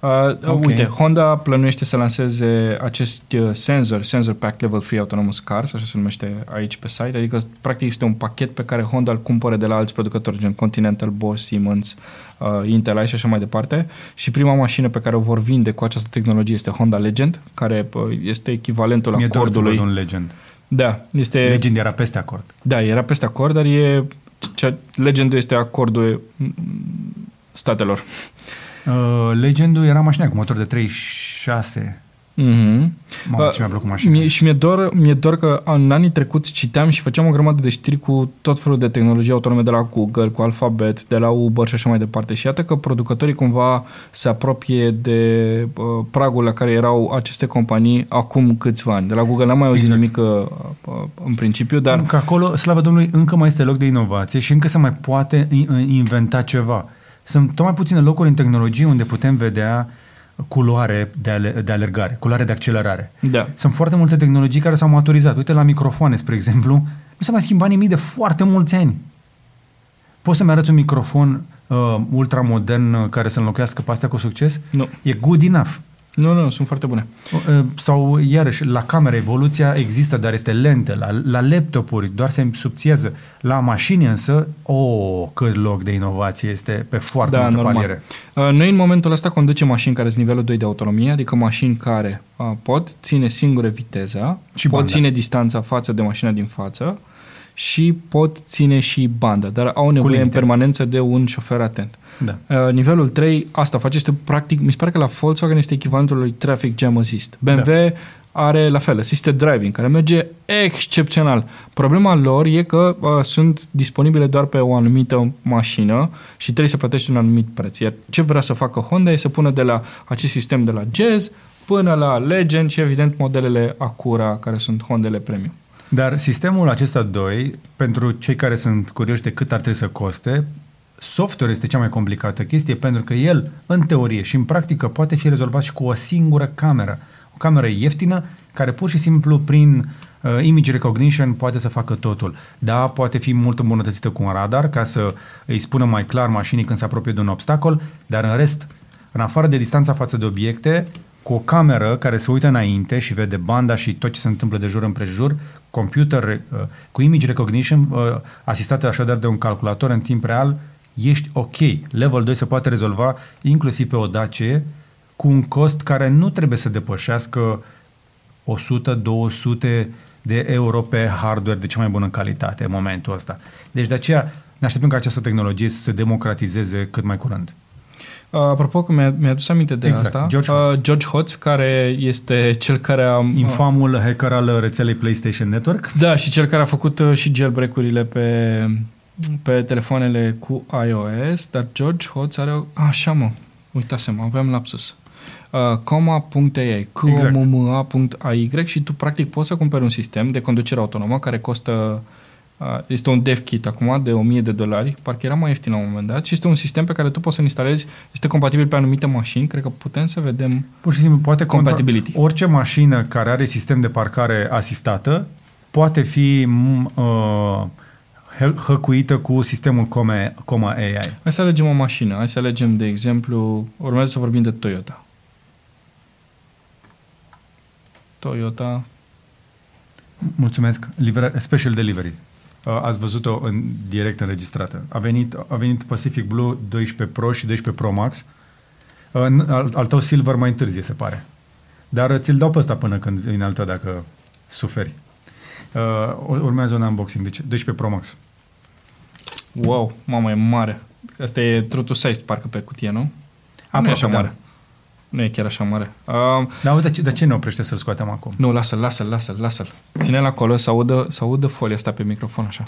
Uh, Ok. okay. Uite, Honda plănuiește să lanseze acest uh, senzor, Sensor Pack Level 3 Autonomous Cars, așa se numește aici pe site, adică practic este un pachet pe care Honda îl cumpără de la alți producători, gen Continental, Bosch, Siemens, uh, Intel și așa mai departe. Și prima mașină pe care o vor vinde cu această tehnologie este Honda Legend, care uh, este echivalentul Mi-e dor să acordului. văd un legend. Da, este Legend era peste acord. da, era peste acord, dar e, cea, legendul este acordul mm, statelor. Uh, Legendul era mașina cu motor de 36. Mm-hmm. Mamă, ce mi-a plăcut mașina. Mie, și mi-e dor, mi-e dor că în anii trecuți citeam și făceam o grămadă de știri cu tot felul de tehnologii autonome de la Google, cu Alphabet, de la Uber și așa mai departe. Și iată că producătorii cumva se apropie de uh, pragul la care erau aceste companii acum câțiva ani. De la Google n-am mai auzit Exact. nimic uh, uh, în principiu, dar Că acolo, slavă Domnului, încă mai este loc de inovație și încă se mai poate i- inventa ceva. Sunt tot mai puține locuri în tehnologie unde putem vedea culoare de, ale, de alergare, culoare de accelerare. da. Sunt foarte multe tehnologii care s-au maturizat. Uite la microfoane, spre exemplu, nu s-a mai schimbat nimic de foarte mulți ani. Poți să-mi arăți un microfon uh, ultramodern uh, care să înlocuiască pe astea cu succes? Nu. E good enough. Nu, nu, sunt foarte bune. Uh, Sau, iarăși, la camere, evoluția există, dar este lentă. La, la laptopuri doar se subțiază. La mașini însă, o, oh, cât loc de inovație este pe foarte Da, multe normal. paliere. Uh, Noi în momentul ăsta conducem mașini care sunt nivelul 2 de autonomie, adică mașini care uh, pot ține singure viteza, Și pot banda. ține distanța față de mașina din față și pot ține și bandă, dar au nevoie în limite. permanență de un șofer atent. Da. Uh, nivelul 3, asta face, este practic, mi se pare că la Volkswagen este echivalentul lui Traffic Jam Assist. BMW Da. are la fel, Assisted Driving, care merge excepțional. Problema lor e că uh, sunt disponibile doar pe o anumită mașină și trebuie să plătești un anumit preț. Iar ce vrea să facă Honda e să pună de la acest sistem de la Jazz până la Legend și evident modelele Acura, care sunt Hondele Premium. Dar sistemul acesta 2, pentru cei care sunt curioși de cât ar trebui să coste, software este cea mai complicată chestie pentru că el, în teorie și în practică, poate fi rezolvat și cu o singură cameră. O cameră ieftină care pur și simplu prin uh, image recognition poate să facă totul. Da, poate fi mult îmbunătățită cu un radar ca să îi spună mai clar mașinii când se apropie de un obstacol, dar în rest, în afară de distanța față de obiecte, cu o cameră care se uită înainte și vede banda și tot ce se întâmplă de jur împrejur, computer uh, cu image recognition, uh, asistată așadar de un calculator în timp real, ești ok. Level 2 se poate rezolva inclusiv pe o Dacie cu un cost care nu trebuie să depășească 100-200 de euro pe hardware de cea mai bună calitate în momentul ăsta. Deci de aceea ne așteptăm ca această tehnologie să se democratizeze cât mai curând. Uh, apropo că mi-a, mi-a adus aminte de Exact, asta, George Hotz. Uh, George Hotz, care este cel care a... Infamul hacker al rețelei PlayStation Network. Da, și cel care a făcut uh, și jailbreak-urile pe, pe telefoanele cu iOS, dar George Hotz are... o- Așa mă, uitasem, aveam lapsus. Uh, coma.ai, c-o-m-m-a.ai și tu practic poți să cumperi un sistem de conducere autonomă care costă uh, este un dev kit acum de 1000 de dolari, parcă era mai ieftin la un moment dat și este un sistem pe care tu poți să-l instalezi, este compatibil pe anumite mașini, cred că putem să vedem Pur și simplu poate Compatibility. Contra- orice mașină care are sistem de parcare asistată poate fi m, uh, hă- hăcuită cu sistemul Coma, Coma AI. Hai să alegem o mașină. Hai să alegem, de exemplu, urmează să vorbim de Toyota. Toyota. Mulțumesc. Livera- special delivery. Uh, ați văzut-o în direct înregistrată. A venit, a venit Pacific Blue 12 Pro și 12 Pro Max. Uh, n- al, al tău Silver mai întârzie, se pare. Dar uh, ți-l dau pe ăsta până când vine al tău, dacă suferi. Uh, urmează un unboxing. Deci 12 Pro Max. Wow, mamă, e mare. Asta e true to size, parcă pe cutie, nu? nu e Aproape, așa da. mare. Nu e chiar așa mare. Uh, Dar uite, de ce ne oprește să-l scoatem acum? nu, lasă-l, lasă-l, lasă-l, lasă-l. Ține-l acolo să audă, să audă folia asta pe microfon, așa.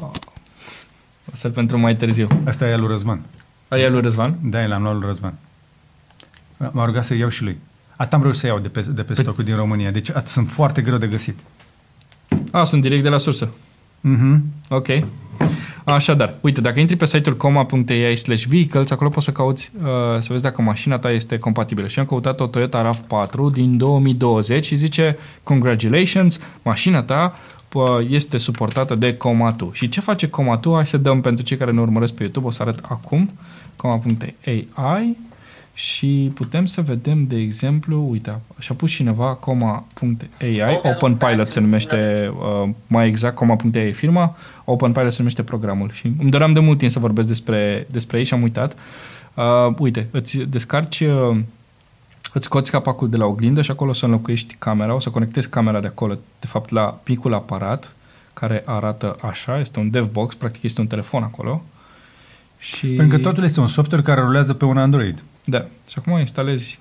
Oh. Lasă-l pentru mai târziu. Asta e al lui Răzvan. Aia e lui Răzvan? Da, e l-am luat lui Răzvan. M-a rugat să iau și lui. Atât am reușit să iau de pe, de pe stocul din România. Deci at, sunt foarte greu de găsit. A, sunt direct de la sursă. Mhm. Ok. Așadar, uite, dacă intri pe site-ul coma.ai slash vehicles, acolo poți să cauți, uh, să vezi dacă mașina ta este compatibilă. Și am căutat o Toyota RAV4 din 2020 și zice, congratulations, mașina ta uh, este suportată de Coma2. Și ce face Coma2? Hai să dăm pentru cei care ne urmăresc pe YouTube, o să arăt acum, coma.ai și putem să vedem, de exemplu, uite, și-a pus cineva coma.ai, Open Pilot se numește, uh, mai exact, coma.ai firma, Open Pilot se numește programul și îmi doream de mult timp să vorbesc despre, despre ei și am uitat. Uh, uite, îți descarci, uh, îți scoți capacul de la oglindă și acolo o să înlocuiești camera, o să conectezi camera de acolo, de fapt, la picul aparat, care arată așa, este un DevBox, practic este un telefon acolo. Și... Pentru că totul este un software care rulează pe un Android. Da. Și acum instalezi,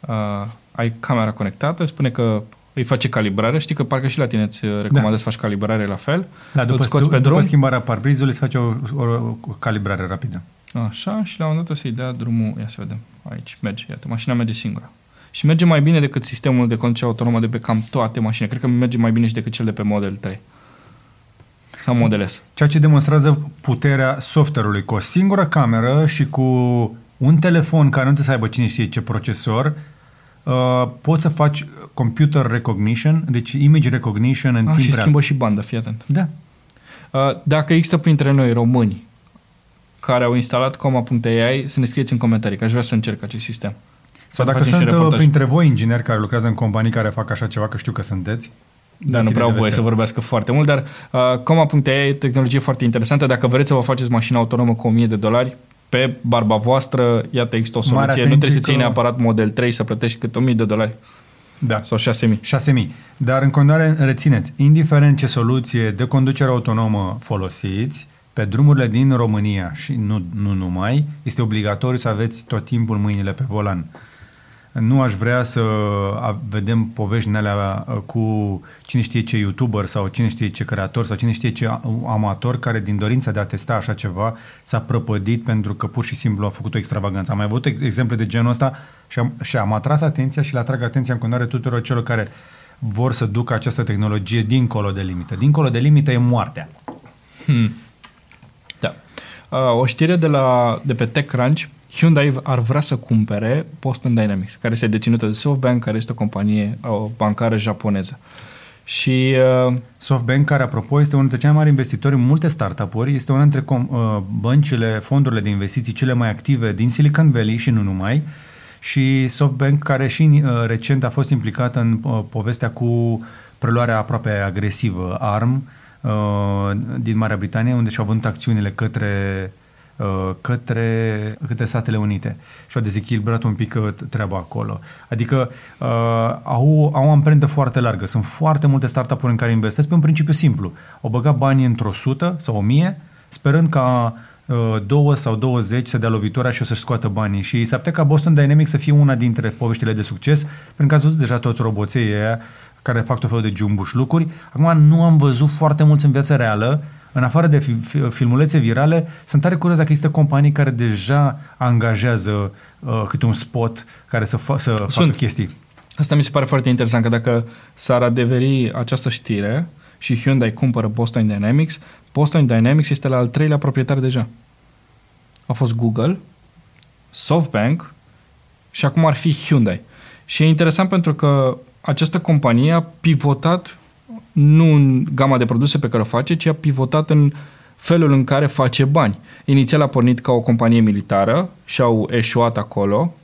uh, ai camera conectată, spune că îi face calibrare. Știi că parcă și la tine îți recomandă Da. să faci calibrare la fel. Da, după, îți scoți pe după drum. schimbarea parbrizului îți face o, o, o calibrare rapidă. Așa, și la un moment dat o să-i dea drumul, ia să vedem, aici, merge, iată, mașina merge singură. Și merge mai bine decât sistemul de conducere autonomă de pe cam toate mașinile. Cred că merge mai bine și decât cel de pe Model 3. Sau Model S. Ceea ce demonstrează puterea software-ului. Cu o singură cameră și cu un telefon care nu trebuie să aibă cine știe ce procesor, uh, poți să faci computer recognition, deci image recognition în Ah, timp și real. schimbă și banda, fii atent. Da. Uh, Dacă există printre noi români care au instalat coma.ai, să ne scrieți în comentarii, că aș vrea să încerc acest sistem. Sau Să dacă facem și sunt uh, reportaj. printre voi ingineri care lucrează în companii care fac așa ceva, că știu că sunteți, Da, nu dați-ne vreau de voie vestea. să vorbească foarte mult, dar uh, coma.ai e tehnologie foarte interesantă. Dacă vreți să vă faceți mașina autonomă cu 1000 de dolari, pe barba voastră, iată, există o Mare soluție. Nu atenție trebuie să ții că- neapărat Model 3 să plătești cât 1000 de dolari Da. sau 6000. 6000. Dar în continuare rețineți, indiferent ce soluție de conducere autonomă folosiți, pe drumurile din România și nu, nu numai, este obligatoriu să aveți tot timpul mâinile pe volan. Nu aș vrea să a- vedem povești din alea uh, cu cine știe ce youtuber sau cine știe ce creator sau cine știe ce a- amator care din dorința de a testa așa ceva s-a prăpădit pentru că pur și simplu a făcut o extravaganță. Am mai avut ex- exemple de genul ăsta și am, și am atras atenția și le atrag atenția în continuare tuturor celor care vor să ducă această tehnologie dincolo de limită. Dincolo de limită e moartea. Hmm. Uh, o știre de, la, de pe TechCrunch, Hyundai ar vrea să cumpere Boston Dynamics, care este deținută de SoftBank, care este o companie o bancară japoneză. Și uh, SoftBank, care apropo este unul dintre cei mai mari investitori în multe startup-uri, este una dintre com- uh, băncile, fondurile de investiții cele mai active din Silicon Valley și nu numai, și SoftBank, care și uh, recent a fost implicat în uh, povestea cu preluarea aproape agresivă ARM uh, din Marea Britanie, unde și-au vândut acțiunile către uh, către, către Statele Unite și au dezechilibrat un pic uh, treaba acolo. Adică uh, au, au o amprentă foarte largă. Sunt foarte multe startup-uri în care investesc pe un principiu simplu. Au băgat banii într-o sută sau o mie, sperând ca uh, două sau 20 să dea lovitura și o să-și scoată banii. Și s-ar putea ca Boston Dynamics să fie una dintre poveștile de succes, pentru că ați văzut deja toți roboței aia care fac tot felul de jumbuș lucruri. Acum nu am văzut foarte mulți în viața reală, în afară de fi- filmulețe virale, sunt tare curios dacă există companii care deja angajează uh, câte un spot care să, fa- să facă Sunt. chestii. Asta mi se pare foarte interesant, că dacă s-ar adeveri această știre și Hyundai cumpără Boston Dynamics, Boston Dynamics este la al treilea proprietar deja. A fost Google, SoftBank și acum ar fi Hyundai. Și e interesant pentru că această companie a pivotat nu în gama de produse pe care o face, ci a pivotat în felul în care face bani. Inițial a pornit ca o companie militară și au eșuat acolo.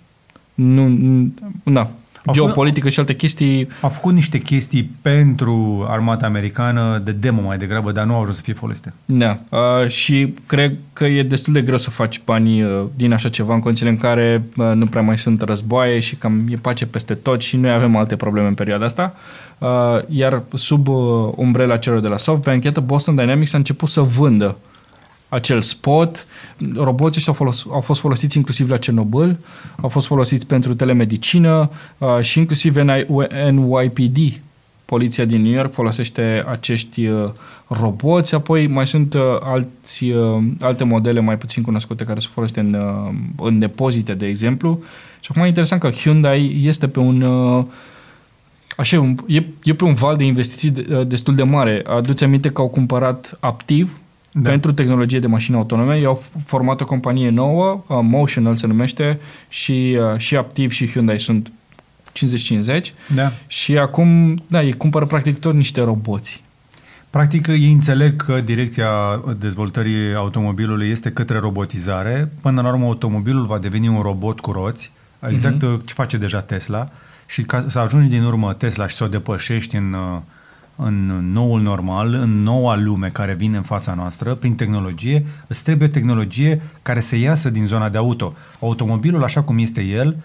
Nu, nu- da, Au geopolitică și alte chestii. Au făcut niște chestii pentru armata americană de demo mai degrabă, dar nu au ajuns să fie folosite. Da, uh, și cred că e destul de greu să faci bani uh, din așa ceva în condițiile în care uh, nu prea mai sunt războaie și cam e pace peste tot și noi avem alte probleme în perioada asta. Uh, iar sub uh, umbrela celor de la SoftBank, iată, Boston Dynamics a început să vândă acel spot. Roboții ăștia au, folos- au fost folosiți inclusiv la Cernobâl, au fost folosiți pentru telemedicină uh, și inclusiv NI- NYPD, poliția din New York, folosește acești uh, roboți. Apoi mai sunt uh, alți, uh, alte modele mai puțin cunoscute care se folosite în, uh, în depozite, de exemplu. Și acum e interesant că Hyundai este pe un... Uh, Așa, un- e, e pe un val de investiții de- uh, destul de mare. Aduți aminte că au cumpărat Aptiv, Da. da. pentru tehnologie de mașini autonome. Ei au f- format o companie nouă, uh, Motional se numește, și, uh, și Aptiv și Hyundai sunt 50-50 Da. și acum, da, ei cumpără practic tot niște roboți. Practic, ei înțeleg că direcția dezvoltării automobilului este către robotizare. Până la urmă, automobilul va deveni un robot cu roți, exact Mhm. uh ce face deja Tesla. Și ca să ajungi din urmă Tesla și să o depășești în, uh, în noul normal, în noua lume care vine în fața noastră, prin tehnologie, îți trebuie o tehnologie care să iasă din zona de auto. Automobilul, așa cum este el,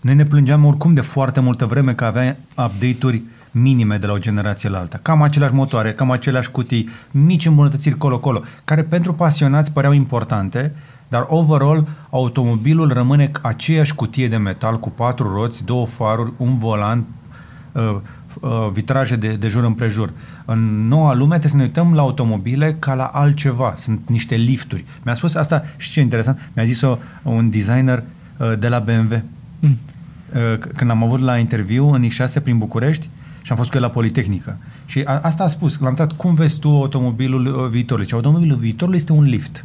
noi ne plângeam oricum de foarte multă vreme că avea update-uri minime de la o generație la alta. Cam aceleași motoare, cam aceleași cutii, mici îmbunătățiri colo-colo, care pentru pasionați păreau importante, dar overall automobilul rămâne aceeași cutie de metal cu patru roți, două faruri, un volan, uh, uh, vitraje de, de jur împrejur. În noua lume trebuie să ne uităm la automobile ca la altceva. Sunt niște lifturi. Mi-a spus asta și ce interesant, mi-a zis-o un designer uh, de la BMW. Mm. Uh, c- când am avut la interviu în X6 prin București și am fost cu el la Politehnică. Și a, asta a spus, l-am întrebat, cum vezi tu automobilul uh, viitorului? Și automobilul viitorului este un lift.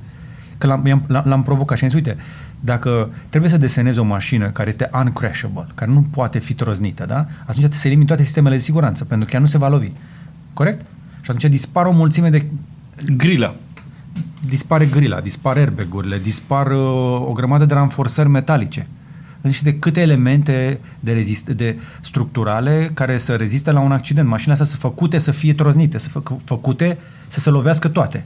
Că l-am, i-am- l-am, l-am provocat și am zis, uite, dacă trebuie să desenezi o mașină care este uncrashable, care nu poate fi troznită, da? atunci trebuie să elimini toate sistemele de siguranță, pentru că ea nu se va lovi. Corect? Și atunci dispar o mulțime de Grila. dispare grila, dispar airbag-urile, dispar uh, o grămadă de ranforsări metalice. Deci de câte elemente de, rezist, de structurale care să reziste la un accident. Mașinile astea sunt făcute să fie troznite, să fă, făcute să se lovească toate.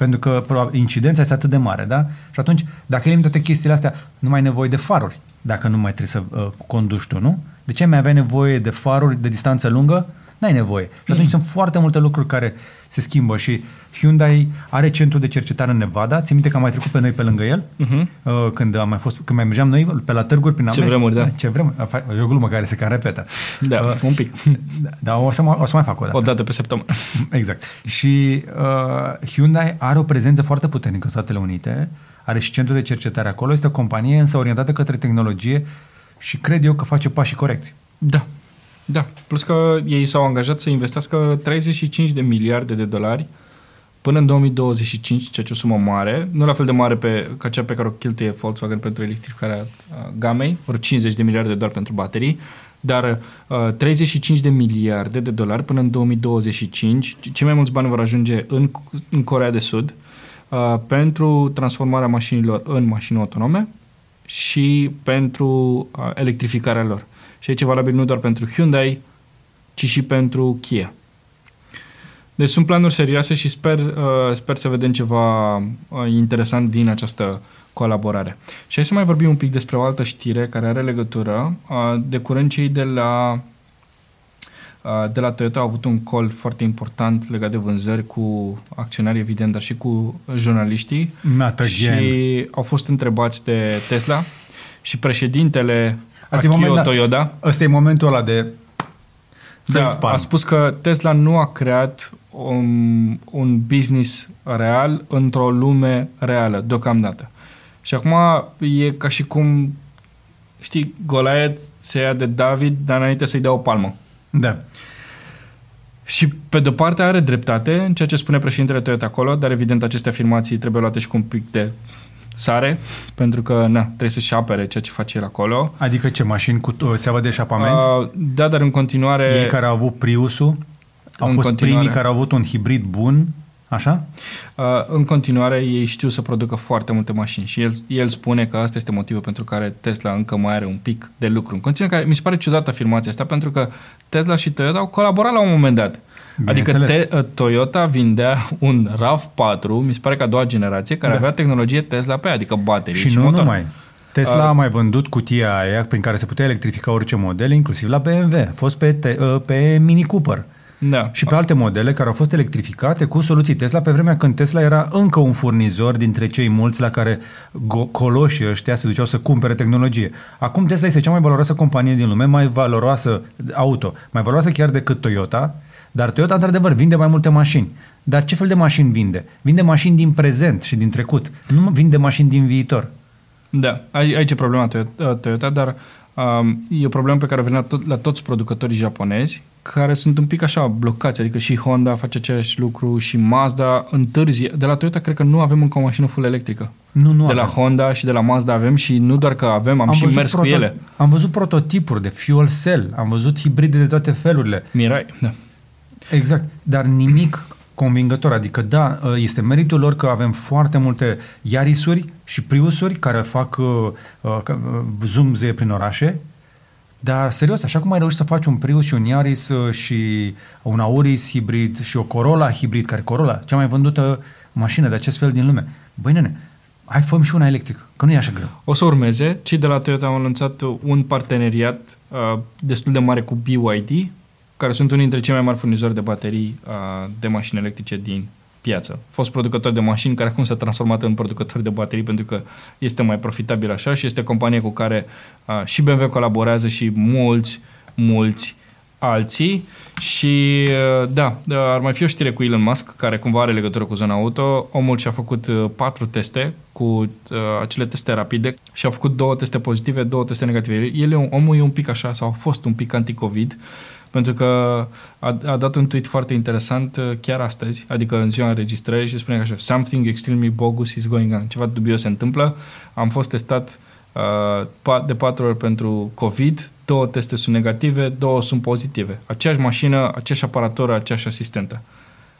Pentru că probabil, incidența este atât de mare, da? Și atunci, dacă elimini toate chestiile astea, nu mai ai nevoie de faruri, dacă nu mai trebuie să uh, conduci tu, nu? De ce mai avea nevoie de faruri de distanță lungă? N-ai nevoie. Și atunci mm. sunt foarte multe lucruri care se schimbă și Hyundai are centru de cercetare în Nevada. Ți minte că am mai trecut pe noi pe lângă el? Uh-huh. Uh, când am mai fost, când mai mergeam noi pe la târguri prin Ce America. vremuri, da. Ce vremuri. E o glumă care se cam repetă. Da, Uh, un pic. Dar o să, mai- o să mai fac o dată. O dată pe săptămână. Exact. Și uh, Hyundai are o prezență foarte puternică în Statele Unite, are și centru de cercetare acolo, este o companie însă orientată către tehnologie și cred eu că face pașii corecți. Da. Da. Plus că ei s-au angajat să investească 35 de miliarde de dolari până în 2025, ceea ce o sumă mare, nu la fel de mare pe, ca cea pe care o cheltuie Volkswagen pentru electrificarea uh, gamei, ori 50 de miliarde doar pentru baterii, dar uh, 35 de miliarde de dolari până în 2025, cei mai mulți bani vor ajunge în, în Corea de Sud uh, pentru transformarea mașinilor în mașini autonome și pentru uh, electrificarea lor. Și aici e valabil nu doar pentru Hyundai, ci și pentru Kia. Deci sunt planuri serioase și sper, uh, sper să vedem ceva uh, interesant din această colaborare. Și hai să mai vorbim un pic despre o altă știre care are legătură. Uh, de curând cei de la uh, de la Toyota au avut un call foarte important legat de vânzări cu acționari, evident, dar și cu jurnaliștii. Not Și again. au fost întrebați de Tesla și președintele Asta e Akio moment- Toyoda Ăsta e momentul ăla de da, facepalm. a spus că Tesla nu a creat un, un business real într-o lume reală, deocamdată. Și acum e ca și cum, știi, Goliath se ia de David, dar înainte să-i dea o palmă. Da. Și pe de-o parte are dreptate în ceea ce spune președintele Toyota acolo, dar evident aceste afirmații trebuie luate și cu un pic de sare, pentru că na, trebuie să-și apere ceea ce face el acolo. Adică ce, mașini cu uh, țeavă de eșapament? Uh, da, dar în continuare... Ei care au avut Priusul au În fost continuare. primii care au avut un hibrid bun, așa? Uh, în continuare, ei știu să producă foarte multe mașini și el, el spune că asta este motivul pentru care Tesla încă mai are un pic de lucru. În continuare, care, mi se pare ciudată afirmația asta pentru că Tesla și Toyota au colaborat la un moment dat. Adică Bineînțeles. te, uh, Toyota vindea un RAV4, mi se pare că a doua generație, care Da. avea tehnologie Tesla pe ea, adică baterii Și, și nu motor. numai. Tesla Uh, a mai vândut cutia aia prin care se putea electrifica orice model, inclusiv la BMW. A fost pe, te, uh, pe Mini Cooper. Da. Și pe alte modele care au fost electrificate cu soluții Tesla pe vremea când Tesla era încă un furnizor dintre cei mulți la care go- coloșii ăștia se duceau să cumpere tehnologie. Acum Tesla este cea mai valoroasă companie din lume, mai valoroasă auto, mai valoroasă chiar decât Toyota, dar Toyota într-adevăr vinde mai multe mașini. Dar ce fel de mașini vinde? Vinde mașini din prezent și din trecut. Nu vinde mașini din viitor. Da, ai- aici e problema Toyota, Toyota dar um, e o problemă pe care o vedem la, tot, la toți producătorii japonezi, care sunt un pic așa blocați, adică și Honda face același lucru și Mazda întârzie. De la Toyota cred că nu avem încă o mașină full electrică. Nu, nu de la avem. Honda și de la Mazda avem și nu doar că avem, am, și văzut mers cu ele. Am văzut prototipuri de fuel cell, am văzut hibride de toate felurile. Mirai, da. Exact, dar nimic convingător. Adică, da, este meritul lor că avem foarte multe Yarisuri și Priusuri care fac uh, uh, uh, zoomze prin orașe, dar, serios, așa cum ai reușit să faci un Prius și un Yaris uh, și un Auris hibrid și o Corolla hibrid, care Corolla, cea mai vândută mașină de acest fel din lume. Băi, nene, hai făm și una electrică, că nu e așa greu. O să urmeze. Cei de la Toyota au anunțat un parteneriat uh, destul de mare cu BYD, care sunt unii dintre cei mai mari furnizori de baterii uh, de mașini electrice din piață. Fost producător de mașini care acum s-a transformat în producător de baterii pentru că este mai profitabil așa și este o companie cu care uh, și BMW colaborează și mulți, mulți alții și uh, da, uh, ar mai fi o știre cu Elon Musk care cumva are legătură cu zona auto. Omul și-a făcut uh, patru teste cu uh, acele teste rapide și a făcut două teste pozitive, două teste negative. El e un, omul e un pic așa sau a fost un pic anti-COVID pentru că a, a dat un tweet foarte interesant uh, chiar astăzi, adică în ziua înregistrării și spune că așa, something extremely bogus is going on, ceva dubios se întâmplă. Am fost testat uh, pa- de patru ori pentru COVID, două teste sunt negative, două sunt pozitive. Aceeași mașină, aceeași aparatură, aceeași asistentă.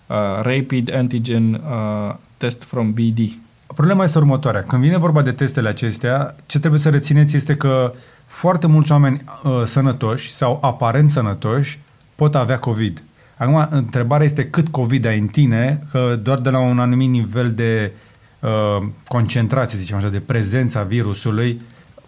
Uh, rapid antigen uh, test from BD. Problema este următoarea. Când vine vorba de testele acestea, ce trebuie să rețineți este că foarte mulți oameni uh, sănătoși sau aparent sănătoși pot avea COVID. Acum, întrebarea este cât COVID ai în tine, că doar de la un anumit nivel de uh, concentrație, zicem așa, de prezența virusului,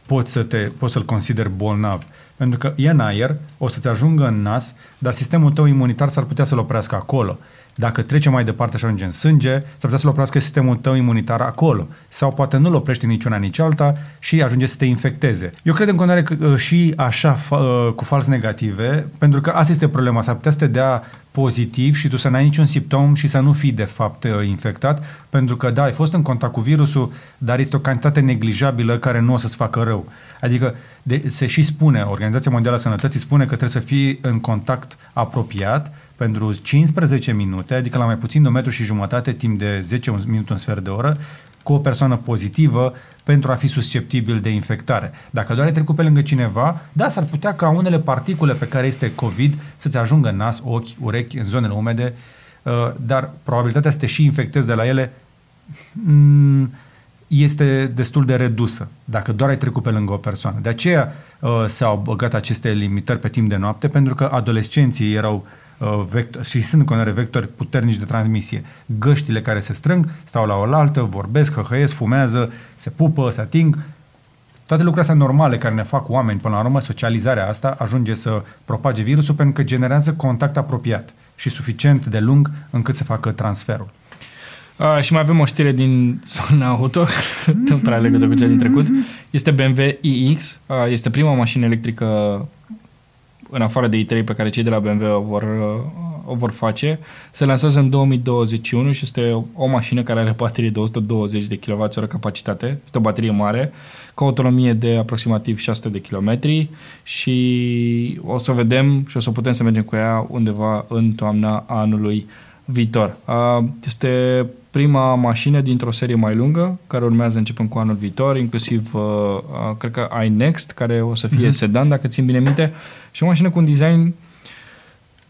poți, să te, poți să-l consideri bolnav. Pentru că e în aer, o să-ți ajungă în nas, dar sistemul tău imunitar s-ar putea să-l oprească acolo. Dacă trece mai departe și ajunge în sânge, s-ar putea să-l oprească sistemul tău imunitar acolo. Sau poate nu-l oprește niciuna, nici alta și ajunge să te infecteze. Eu cred în continuare că uh, și așa, fa- uh, cu fals negative, pentru că asta este problema. S-ar putea să te dea pozitiv și tu să n-ai niciun simptom și să nu fii de fapt uh, infectat, pentru că da, ai fost în contact cu virusul, dar este o cantitate neglijabilă care nu o să-ți facă rău. Adică de, se și spune, Organizația Mondială a Sănătății spune că trebuie să fii în contact apropiat pentru 15 minute, adică la mai puțin de un metru și jumătate, timp de 10 un minut, un sfert de oră, cu o persoană pozitivă pentru a fi susceptibil de infectare. Dacă doar ai trecut pe lângă cineva, da, s-ar putea ca unele particule pe care este COVID să-ți ajungă în nas, ochi, urechi, în zonele umede, uh, dar probabilitatea să te și infectezi de la ele mm, este destul de redusă, dacă doar ai trecut pe lângă o persoană. De aceea uh, s-au băgat aceste limitări pe timp de noapte, pentru că adolescenții erau uh, vector, și sunt în continuare vectori puternici de transmisie. Găștile care se strâng, stau la oaltă, vorbesc, hăhăiesc, fumează, se pupă, se ating. Toate lucrurile astea normale care ne fac oameni, până la urmă, socializarea asta ajunge să propage virusul pentru că generează contact apropiat și suficient de lung încât să facă transferul. Uh, și mai avem o știre din zona auto, nu prea legătură cu cea din trecut. Este BMW iX, uh, este prima mașină electrică în afară de i3 pe care cei de la BMW o vor, uh, o vor face. Se lansează în 2021 și este o mașină care are baterie de 120 de kWh capacitate. Este o baterie mare, cu autonomie de aproximativ 600 de km și o să vedem și o să putem să mergem cu ea undeva în toamna anului viitor. Uh, Este prima mașină dintr-o serie mai lungă, care urmează începând cu anul viitor, inclusiv, uh, uh, cred că iNext, care o să fie Mhm. sedan, dacă țin bine minte, și o mașină cu un design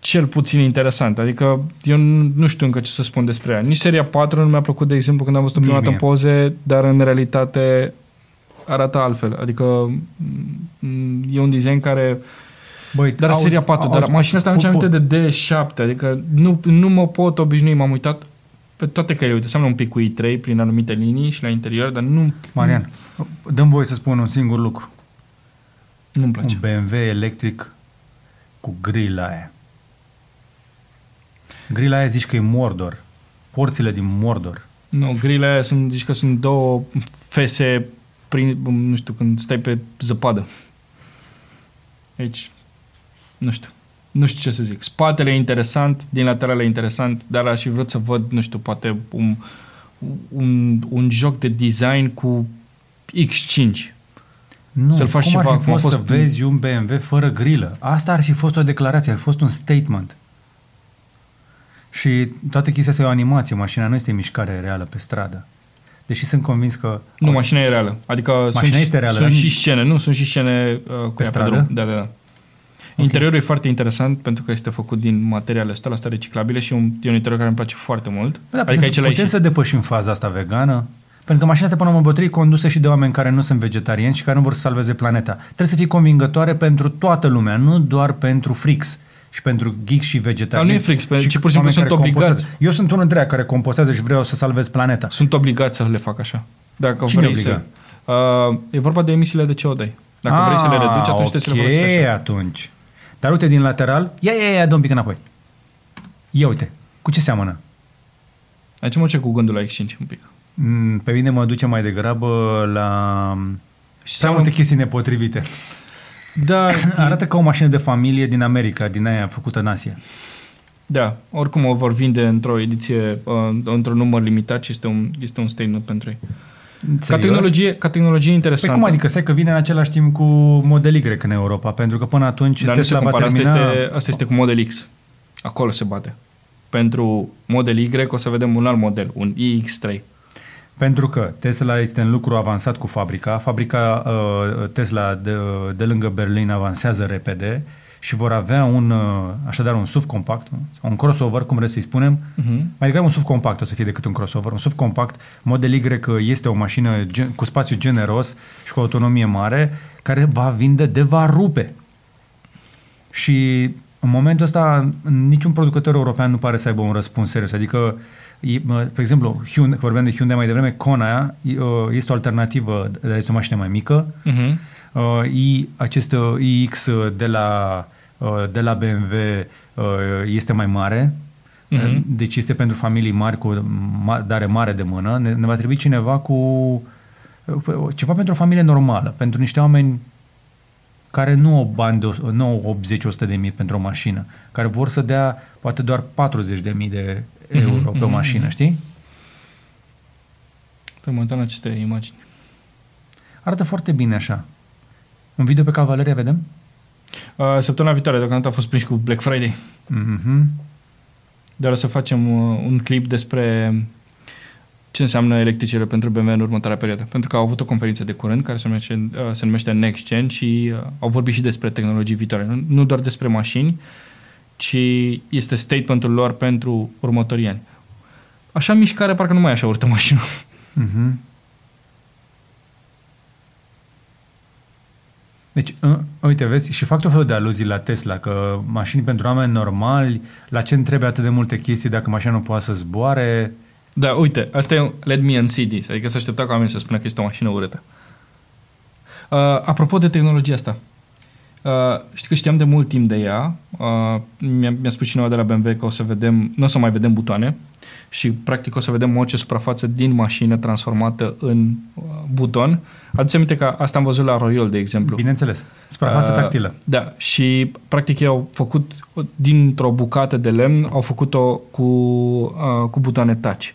cel puțin interesant. Adică eu nu nu știu încă ce să spun despre ea. Nici seria 4 nu mi-a plăcut, de exemplu, când am văzut-o Nici prima dată în mie. poze, dar în realitate arată altfel. Adică m, e un design care Băi, dar au- seria 4, au- dar mașina asta mi pu- pu- aminte de D7, adică nu, nu mă pot obicnui, m-am uitat pe toate căile. Uite, seamănă un pic cu i3 prin anumite linii și la interior, dar nu Marian, dăm voie să spun un singur lucru. nu-mi place. Un BMW electric cu grila aia. Grila aia zici că e Mordor. Porțile din Mordor. Nu, grile aia sunt, zici că sunt două fese prin, nu știu, când stai pe zăpadă. Aici, nu știu. Nu știu ce să zic. Spatele e interesant, din laterale e interesant, dar aș fi vrut să văd, nu știu, poate un, un, un joc de design cu X5. Nu, Să-l faci cum ceva, ar fi cum a fost, fost- să vezi un BMW fără grilă? Asta ar fi fost o declarație, ar fi fost un statement. Și toată chestia asta e o animație, mașina nu este mișcare reală pe stradă. Deși sunt convins că... Nu, mașina e reală. Adică Mașina sunt, este reală, sunt dar și nu- scene, nu, sunt și scene uh, cu Pe ea stradă? Pe drum. Da, da, da. Interiorul e foarte interesant pentru că este făcut din materiale 100% reciclabile și un, e un interior care îmi place foarte mult. Bă, da, adică putem, aici să, l-ai putem și... să depășim faza asta vegană? Pentru că mașina asta până la urmă e condusă și de oameni care nu sunt vegetariani și care nu vor să salveze planeta. Trebuie să fie convingătoare pentru toată lumea, nu doar pentru freaks și pentru geeks și vegetariani. Dar nu e freaks, pentru și că pur și simplu oameni sunt care obligați. compostează. Eu sunt unul dintre ei care compostează și vreau să salvez planeta. Sunt obligați să le fac așa. Dacă Cine vrei obligă? să... Uh, e vorba de emisiile de CO2. Dacă Ah, vrei să le reduci, atunci trebuie să le folosești Ok, așa. atunci. Dar uite din lateral, ia, ia, ia, dă un pic înapoi. Ia uite, cu ce seamănă? Aici mă ce cu gândul la X5 un pic. Mm, Pe mine mă duce mai degrabă la Și prea multe chestii nepotrivite. Da, Arată ca o mașină de familie din America, din aia făcută în Asia. da, oricum o vor vinde într-o ediție, uh, într-un număr limitat și este un, este un statement pentru ei. Ca Serios? tehnologie, ca tehnologie Păi interesantă. cum adică? Stai că vine în același timp cu Model Y în Europa, pentru că până atunci Dar nu se Tesla va compară. Asta termina... este, asta este cu Model X. Acolo se bate. Pentru Model Y o să vedem un alt model, un iX3. Pentru că Tesla este în lucru avansat cu fabrica. Fabrica uh, Tesla de, de lângă Berlin avansează repede și vor avea un, uh, așadar un SUV compact, sau un crossover, cum vreți să-i spunem, Uh-huh. mai degrabă un SUV compact o să fie decât un crossover. Un SUV compact, Model Y este o mașină gen, cu spațiu generos și cu autonomie mare, care va vinde de va rupe. Și în momentul ăsta niciun producător european nu pare să aibă un răspuns serios. Adică, e, mă, pe exemplu, Hyundai, că vorbeam de Hyundai mai devreme, Kona e, uh, este o alternativă, dar este o mașină mai mică. Uh-huh. Uh, I, acest uh, iX de la, uh, de la BMW uh, este mai mare, Mhm. deci este pentru familii mari cu ma- dare mare de mână. Ne, ne va trebui cineva cu uh, ceva pentru o familie normală, pentru niște oameni care nu au bani de, o- nu au 80-100 de mii pentru o mașină, care vor să dea poate doar 40 de mii de Mhm, euro pe o mhm, mașină, mhm. știi? Să mă uităm la aceste imagini. Arată foarte bine așa. Un video pe Cavaleria vedem? Uh, săptămâna viitoare, deocamdată a fost prins cu Black Friday. Mhm. Dar o să facem uh, un clip despre ce înseamnă electricele pentru BMW în următoarea perioadă. Pentru că au avut o conferință de curând care se numește, uh, se numește Next Gen și uh, au vorbit și despre tehnologii viitoare. Nu, nu doar despre mașini, ci este statementul lor pentru următorii ani. Așa mișcare parcă nu mai e așa urtă mașină. Mhm. Deci, uh, uite, vezi, și fac tot felul de aluzii la Tesla, că mașini pentru oameni normali, la ce trebuie atât de multe chestii dacă mașina nu poate să zboare? Da, uite, asta e un let me unsee this, adică să aștepta ca oamenii să spună că este o mașină urâtă. Uh, apropo de tehnologia asta, uh, știi că știam de mult timp de ea, uh, mi-a, mi-a spus cineva de la BMW că o să vedem, nu o să mai vedem butoane și practic o să vedem orice suprafață din mașină transformată în uh, buton. Aduți aminte că asta am văzut la Royal, de exemplu. Bineînțeles, suprafață Uh, tactilă. Da, și practic ei au făcut dintr-o bucată de lemn, au făcut-o cu, uh, cu butoane touch.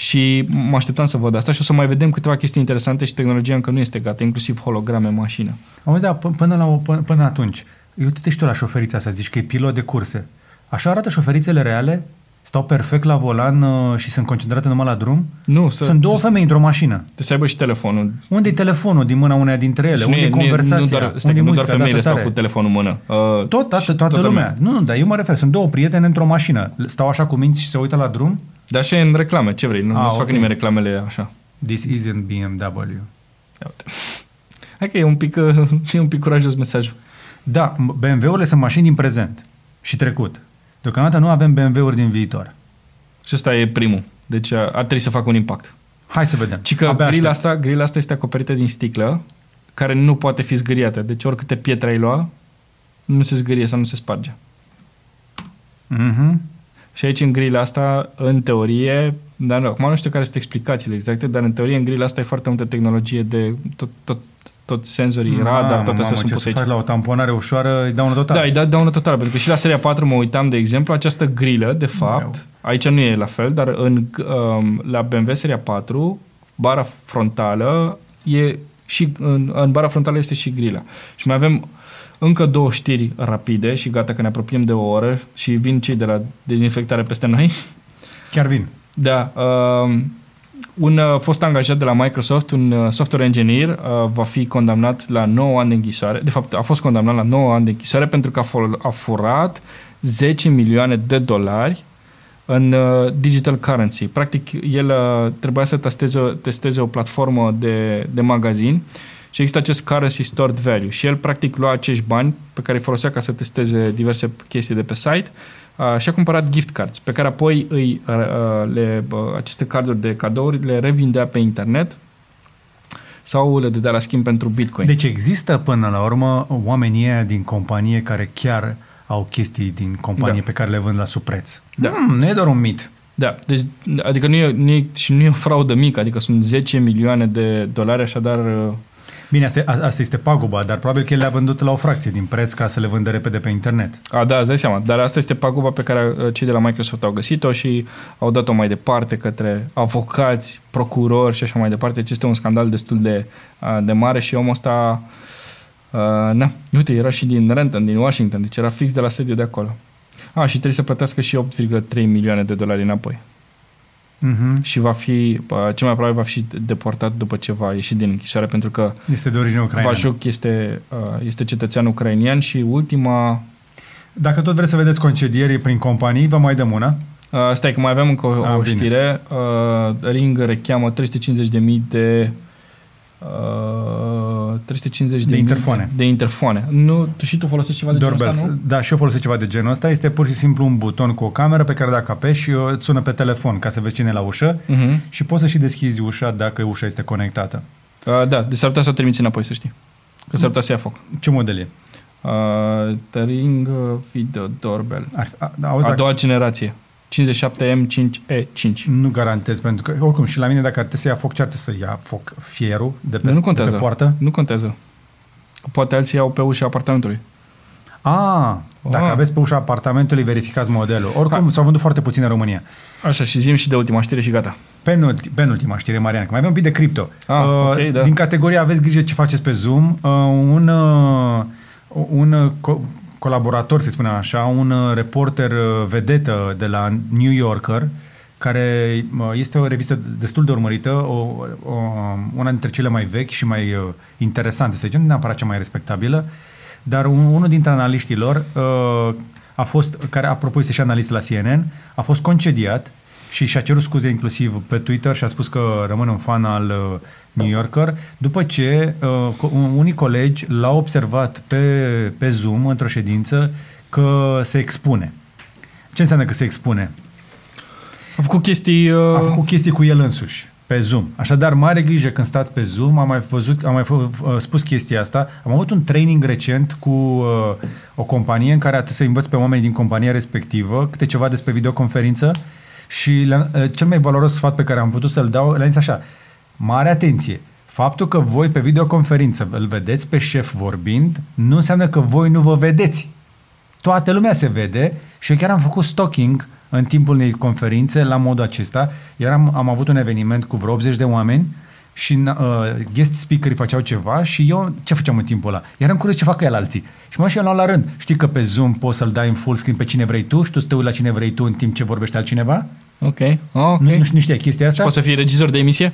Și mă așteptam să văd asta și o să mai vedem câteva chestii interesante și tehnologia încă nu este gata, inclusiv holograme în mașină. Auzi, da, p- până, la, o- până, până atunci, uite-te și tu la șoferița asta, zici că e pilot de curse. Așa arată șoferițele reale? Stau perfect la volan uh, și sunt concentrate numai la drum? Nu, să, Sunt două femei într-o mașină. Să, să aibă și telefonul. Unde e telefonul din mâna uneia dintre ele? Și Unde e conversația? Nu doar, stai, Unde că e nu doar muzica femeile dată stau tare? cu telefonul în mână. Uh, Tot, toată, și toată lumea. Nu, nu, dar eu mă refer. Sunt două prietene într-o mașină. Stau așa cu minți și se uită la drum? Dar și în reclame, ce vrei? Nu, Ah, nu se ok. facă nimeni reclamele așa. This isn't BMW. Ia uite. Hai că e un pic, uh, e un pic curajos mesajul. Da, BMW-urile sunt mașini din prezent și trecut. Deocamdată nu avem BMW-uri din viitor. Și ăsta e primul. Deci uh, ar trebui să facă un impact. Hai să vedem. Ci că Abia grila aștept. asta, grila asta este acoperită din sticlă, care nu poate fi zgâriată. Deci oricâte pietre ai lua, nu se zgârie sau nu se sparge. Mhm. Și aici în grila asta, în teorie, dar nu, acum nu știu care sunt explicațiile exacte, dar în teorie în grila asta e foarte multă tehnologie de tot, tot, tot senzorii, radar, Mamă, toate astea mamă, sunt ce puse să aici. faci la o tamponare ușoară, îi dau una totală. Da, îi dau daună totală, pentru că și la seria 4 mă uitam, de exemplu, această grilă, de fapt, Meu. aici nu e la fel, dar în, um, la BMW seria 4, bara frontală e și în, în bara frontală este și grila. Și mai avem încă două știri rapide și gata că ne apropiem de o oră și vin cei de la dezinfectare peste noi. Chiar vin. Da, uh, un uh, fost angajat de la Microsoft, un uh, software engineer, uh, va fi condamnat la 9 ani de închisoare. De fapt, a fost condamnat la 9 ani de închisoare pentru că a, fol- a furat 10 milioane de dolari în uh, digital currency. Practic, el uh, trebuia să testeze, testeze o platformă de, de magazin și există acest currency stored value și el practic lua acești bani pe care îi folosea ca să testeze diverse chestii de pe site uh, și a cumpărat gift cards pe care apoi îi, uh, le, uh, aceste carduri de cadouri le revindea pe internet sau le dădea la schimb pentru Bitcoin. Deci există până la urmă oamenii ăia din companie care chiar au chestii din companie Da. pe care le vând la subpreț. Da. Hmm, nu e doar un mit. Da, deci, adică nu e, nu e, și nu e o fraudă mică, adică sunt 10 milioane de dolari, așadar uh, Bine, asta, a- asta este paguba, dar probabil că el le-a vândut la o fracție din preț ca să le vândă repede pe internet. A, da, îți dai seama. Dar asta este paguba pe care uh, cei de la Microsoft au găsit-o și au dat-o mai departe către avocați, procurori și așa mai departe. Deci este un scandal destul de, uh, de mare și omul ăsta, uh, na, uite, era și din Renton, din Washington, deci era fix de la sediu de acolo. A, și trebuie să plătească și 8,3 milioane de dolari înapoi. Mm-hmm. Și va fi, uh, cel mai probabil va fi și deportat după ce va ieși din închisoare, pentru că Este de origine ucraineană. Vajuk este, uh, este cetățean ucrainian și ultima Dacă tot vreți să vedeți concedierii prin companii, vă mai dăm una. Uh, stai că mai avem încă o, Ah, o bine. știre. Uh, Ring recheamă 350.000 de uh, 350 De interfoane. De, de interfoane. Nu, tu și tu folosești ceva de genul Doorbells. ăsta, nu? Da, și eu folosesc ceva de genul ăsta. Este pur și simplu un buton cu o cameră pe care dacă apeși, uh, îți sună pe telefon ca să vezi cine e la ușă Uh-huh. și poți să și deschizi ușa dacă ușa este conectată. Uh, da, de s-ar putea să o trimiți înapoi, să știi. Că s-ar putea să ia foc. Ce model e? Uh, The Ring uh, Video Doorbell. Ar fi, a, da, auzi, A dacă- doua generație. 57M5E5. Nu garantez, pentru că oricum și la mine dacă ar trebui să ia foc, ce ar trebui să ia foc? Fierul de pe, Nu de contează. pe poartă? Nu contează. Poate alții iau pe ușa apartamentului. Ah, dacă Ah. aveți pe ușa apartamentului, verificați modelul. Oricum, Ha. s-au vândut foarte puțin în România. Așa, și zim și de ultima știre și gata. Penulti, penultima știre, Marian, că mai avem un pic de cripto. Uh, Ah, ok, da. Din categoria aveți grijă ce faceți pe Zoom, uh, un, uh, un uh, co- colaborator, să spunem așa, un uh, reporter uh, vedetă de la New Yorker, care uh, este o revistă destul de urmărită, o, o, una dintre cele mai vechi și mai uh, interesante, să zicem, nu neapărat cea mai respectabilă, dar un, unul dintre analiștii lor uh, a fost, care apropo este și analist la CNN, a fost concediat și și-a cerut scuze inclusiv pe Twitter și a spus că rămâne un fan al uh, New Yorker, după ce uh, unii colegi l-au observat pe, pe Zoom într-o ședință că se expune. Ce înseamnă că se expune? A făcut chestii... Uh... A făcut chestii cu el însuși pe Zoom. Așadar, mare grijă când stați pe Zoom, am mai, văzut, am mai f- uh, spus chestia asta. Am avut un training recent cu uh, o companie în care a trebuit să învăț pe oameni din compania respectivă câte ceva despre videoconferință și uh, cel mai valoros sfat pe care am putut să-l dau, le-am zis așa, mare atenție, faptul că voi pe videoconferință îl vedeți pe șef vorbind, nu înseamnă că voi nu vă vedeți. Toată lumea se vede și eu chiar am făcut stalking în timpul unei conferințe la modul acesta. Iar am, am avut un eveniment cu vreo 80 de oameni și uh, guest speakerii făceau ceva și eu ce făceam în timpul ăla? Eram curios ce fac el alții. Și mă și la rând. Știi că pe Zoom poți să-l dai în full screen pe cine vrei tu și tu să te uiți la cine vrei tu în timp ce vorbește altcineva? Ok. Oh, okay. Nu, nu, nu știa chestia asta? Și poți să fii regizor de emisie?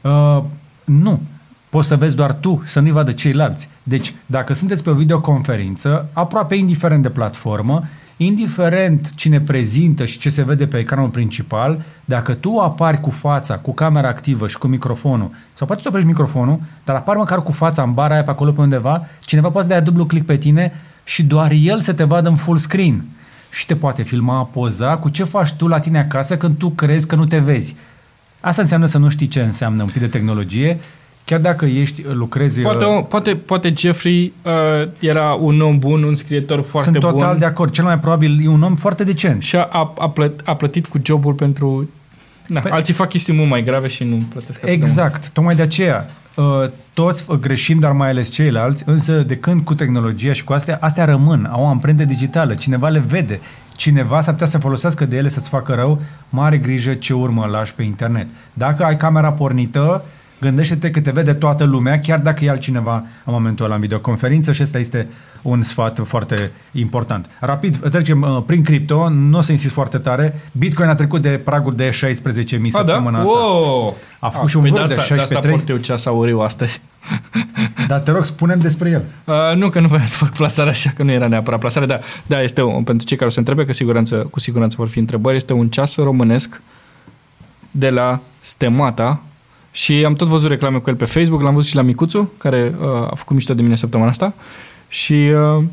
Uh, nu. Poți să vezi doar tu, să nu-i vadă ceilalți. Deci, dacă sunteți pe o videoconferință, aproape indiferent de platformă, indiferent cine prezintă și ce se vede pe ecranul principal, dacă tu apari cu fața, cu camera activă și cu microfonul, sau poate să oprești microfonul, dar apari măcar cu fața în bara aia pe acolo pe undeva, cineva poate să dea dublu click pe tine și doar el să te vadă în full screen și te poate filma, poza cu ce faci tu la tine acasă când tu crezi că nu te vezi. Asta înseamnă să nu știi ce înseamnă un pic de tehnologie Chiar dacă ești, lucrezi... Poate, uh, poate, poate Jeffrey uh, era un om bun, un scriitor foarte sunt bun. Sunt total de acord. Cel mai probabil e un om foarte decent. Și a, a, plăt, a plătit cu jobul pentru... Na, păi, alții fac chestii mult mai grave și nu plătesc Exact. De Tocmai de aceea. Uh, toți greșim, dar mai ales ceilalți, însă de când cu tehnologia și cu astea, astea rămân, au o amprentă digitală, cineva le vede, cineva s-ar putea să folosească de ele să-ți facă rău, mare grijă ce urmă lași pe internet. Dacă ai camera pornită, Gândește-te că te vede toată lumea, chiar dacă e altcineva în momentul ăla în videoconferință și ăsta este un sfat foarte important. Rapid, trecem uh, prin cripto, nu o să insist foarte tare. Bitcoin a trecut de pragul de 16.000 da? săptămâna asta. Wow! A făcut a, și un vârf de, de 16.3. De asta port eu ceas auriu astăzi. Dar te rog, spunem despre el. Uh, nu, că nu voiam să fac plasare așa, că nu era neapărat plasare, dar da, este un, pentru cei care o să întrebe, că siguranță, cu siguranță vor fi întrebări, este un ceas românesc de la Stemata, și am tot văzut reclame cu el pe Facebook, l-am văzut și la Micuțu, care uh, a făcut mișto de mine săptămâna asta. Și uh,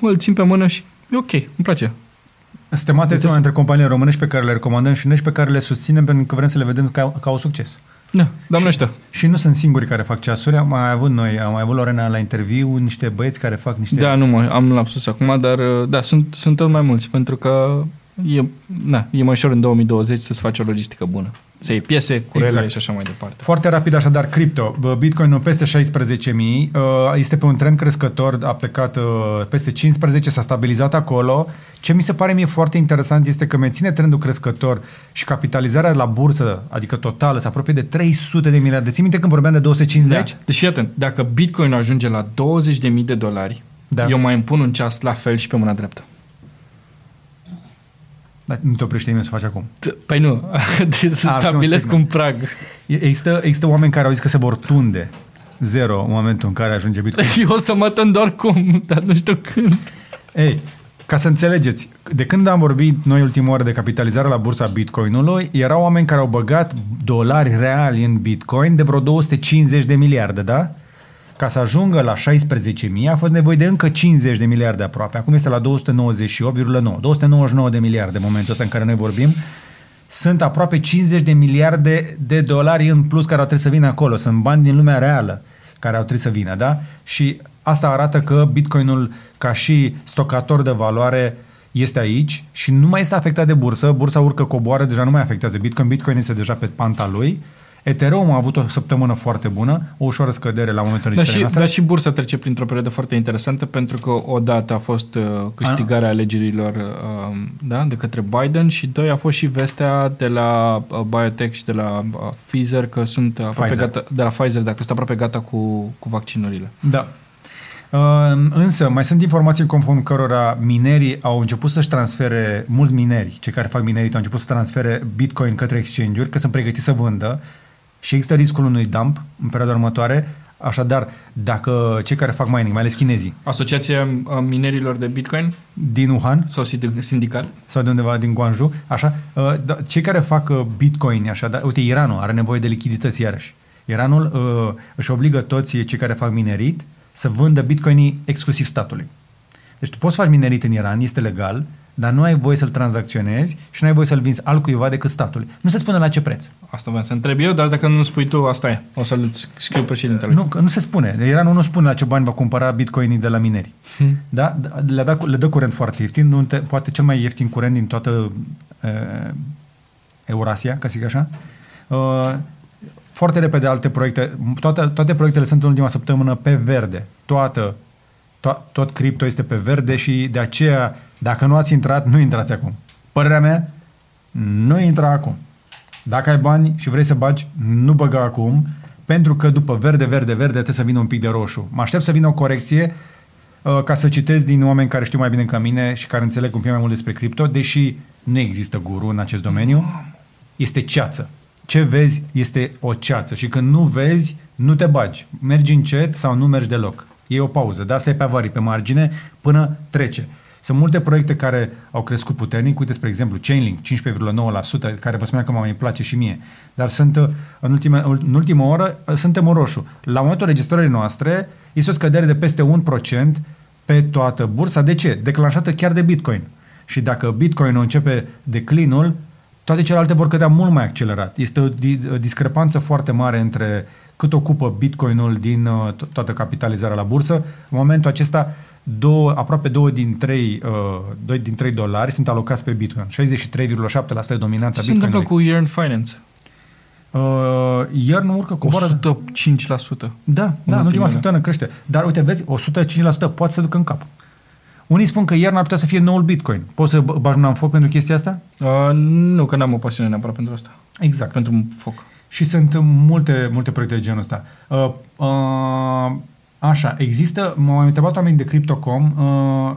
îl țin pe mână și e ok, îmi place. Stemata este una dintre companiile românești pe care le recomandăm și noi și pe care le susținem pentru că vrem să le vedem ca, ca un succes. Da, doamne și, și nu sunt singuri care fac ceasuri, am mai avut noi, am mai avut Lorena la interviu, niște băieți care fac niște... Da, nu mai am lapsus acum, dar uh, da, sunt, sunt tot mai mulți, pentru că e, na, e mai ușor în 2020 să-ți faci o logistică bună. Să iei piese, curele exact. și așa mai departe. Foarte rapid așadar, cripto. Bitcoin peste 16.000, uh, este pe un trend crescător, a plecat uh, peste 15, s-a stabilizat acolo. Ce mi se pare mie foarte interesant este că menține trendul crescător și capitalizarea la bursă, adică totală, se apropie de 300 de miliarde. Ții minte când vorbeam de 250? Da. Deci, atent, dacă Bitcoin ajunge la 20.000 de dolari, da. eu mai împun un ceas la fel și pe mâna dreaptă. Dar nu te oprește nimeni să faci acum. Păi nu, trebuie să A, stabilesc un prag. Există, există oameni care au zis că se vor tunde zero în momentul în care ajunge Bitcoin. Eu o să mă tând doar cum, dar nu știu când. Ei, ca să înțelegeți, de când am vorbit noi ultima oară de capitalizare la bursa Bitcoinului, erau oameni care au băgat dolari reali în Bitcoin de vreo 250 de miliarde, da? Ca să ajungă la 16.000 a fost nevoie de încă 50 de miliarde aproape. Acum este la 298,9. 299 de miliarde în momentul ăsta în care noi vorbim. Sunt aproape 50 de miliarde de dolari în plus care au trebuit să vină acolo. Sunt bani din lumea reală care au trebuit să vină, da? Și asta arată că Bitcoinul ca și stocator de valoare este aici și nu mai este afectat de bursă. Bursa urcă, coboară, deja nu mai afectează Bitcoin. Bitcoin este deja pe panta lui Ethereum a avut o săptămână foarte bună, o ușoară scădere la momentul dar și, dar și bursa trece printr-o perioadă foarte interesantă pentru că odată a fost uh, câștigarea a... alegerilor uh, da, de către Biden și doi a fost și vestea de la uh, biotech și de la uh, Pfizer că sunt aproape Pfizer. gata, de la Pfizer, dacă sunt aproape gata cu, cu vaccinurile. Da. Uh, însă, mai sunt informații conform cărora minerii au început să-și transfere, mulți mineri, cei care fac minerit, au început să transfere Bitcoin către exchange-uri, că sunt pregătiți să vândă și există riscul unui dump în perioada următoare. Așadar, dacă cei care fac mining, mai ales chinezii, Asociația uh, minerilor de Bitcoin din Wuhan sau sindic- sindicat? sau de undeva din Guangzhou, așa, uh, da, cei care fac uh, Bitcoin, așa, da, uite, Iranul are nevoie de lichidități iarăși. Iranul uh, își obligă toți cei care fac minerit să vândă bitcoinii exclusiv statului. Deci tu poți să faci minerit în Iran, este legal, dar nu ai voie să-l tranzacționezi și nu ai voie să-l vinzi altcuiva decât statului. Nu se spune la ce preț. Asta vreau să întreb eu, dar dacă nu spui tu, asta e. O să-l scriu președintele. Nu, că nu se spune. Iranul nu spune la ce bani va cumpăra bitcoinii de la mineri. Hmm. Da? Le, da, le dă curent foarte ieftin, nu te, poate cel mai ieftin curent din toată uh, Eurasia, ca să zic așa. Uh, foarte repede alte proiecte, toate, toate proiectele sunt în ultima săptămână pe verde. Toată, to- tot cripto este pe verde și de aceea, dacă nu ați intrat, nu intrați acum. Părerea mea, nu intra acum. Dacă ai bani și vrei să bagi, nu băga acum, pentru că după verde, verde, verde trebuie să vină un pic de roșu. Mă aștept să vină o corecție uh, ca să citesc din oameni care știu mai bine ca mine și care înțeleg un pic mai mult despre cripto, deși nu există guru în acest domeniu, este ceață. Ce vezi este o ceață și când nu vezi, nu te bagi. Mergi încet sau nu mergi deloc. E o pauză, dar asta e pe avarii, pe margine, până trece. Sunt multe proiecte care au crescut puternic, uite, spre exemplu, Chainlink, 15,9%, care vă spuneam că mă mai place și mie. Dar sunt, uh, în ultima, în ultima oră, uh, suntem în roșu. La momentul registrării noastre, este o scădere de peste 1% pe toată bursa. De ce? Declanșată chiar de Bitcoin. Și dacă Bitcoin începe declinul, toate celelalte vor cădea mult mai accelerat. Este o, di- o discrepanță foarte mare între cât ocupă Bitcoinul din uh, to- toată capitalizarea la bursă. În momentul acesta, două, aproape două din trei, uh, doi din trei dolari sunt alocați pe Bitcoin. 63,7% de dominanța Ce se întâmplă Bitcoinului. cu Yearn Finance? Uh, iar nu urcă, coboară. 105%. Da, da, în ultima ultimele. săptămână crește. Dar uite, vezi, 105% poate să ducă în cap. Unii spun că iarna ar putea să fie noul Bitcoin. Poți să b- bagi mâna în foc pentru chestia asta? Uh, nu, că n-am o pasiune neapărat pentru asta. Exact. Pentru foc. Și sunt multe, multe proiecte de genul ăsta. Uh, uh, așa, există, m-au întrebat oameni de Crypto.com uh,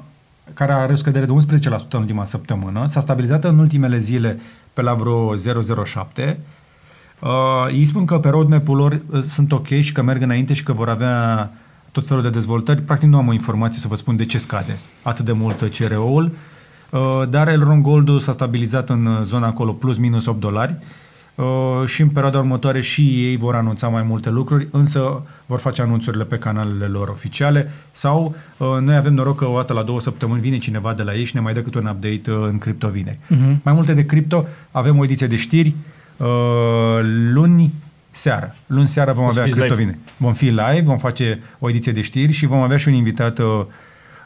care are o scădere de 11% în ultima săptămână. S-a stabilizat în ultimele zile pe la vreo 0,07. Uh, ei spun că pe roadmap-ul lor uh, sunt ok și că merg înainte și că vor avea tot felul de dezvoltări. Practic nu am o informație să vă spun de ce scade atât de mult CRO-ul, uh, dar Elron Gold s-a stabilizat în uh, zona acolo plus minus 8 dolari uh, și în perioada următoare și ei vor anunța mai multe lucruri, însă vor face anunțurile pe canalele lor oficiale sau uh, noi avem noroc că o dată la două săptămâni vine cineva de la ei și ne mai dă câte un update uh, în cripto vineri. Mhm. Mai multe de cripto, avem o ediție de știri, uh, luni seară. Luni seara vom O să avea fiți cripto live. vine. Vom fi live, vom face o ediție de știri și vom avea și un invitat uh,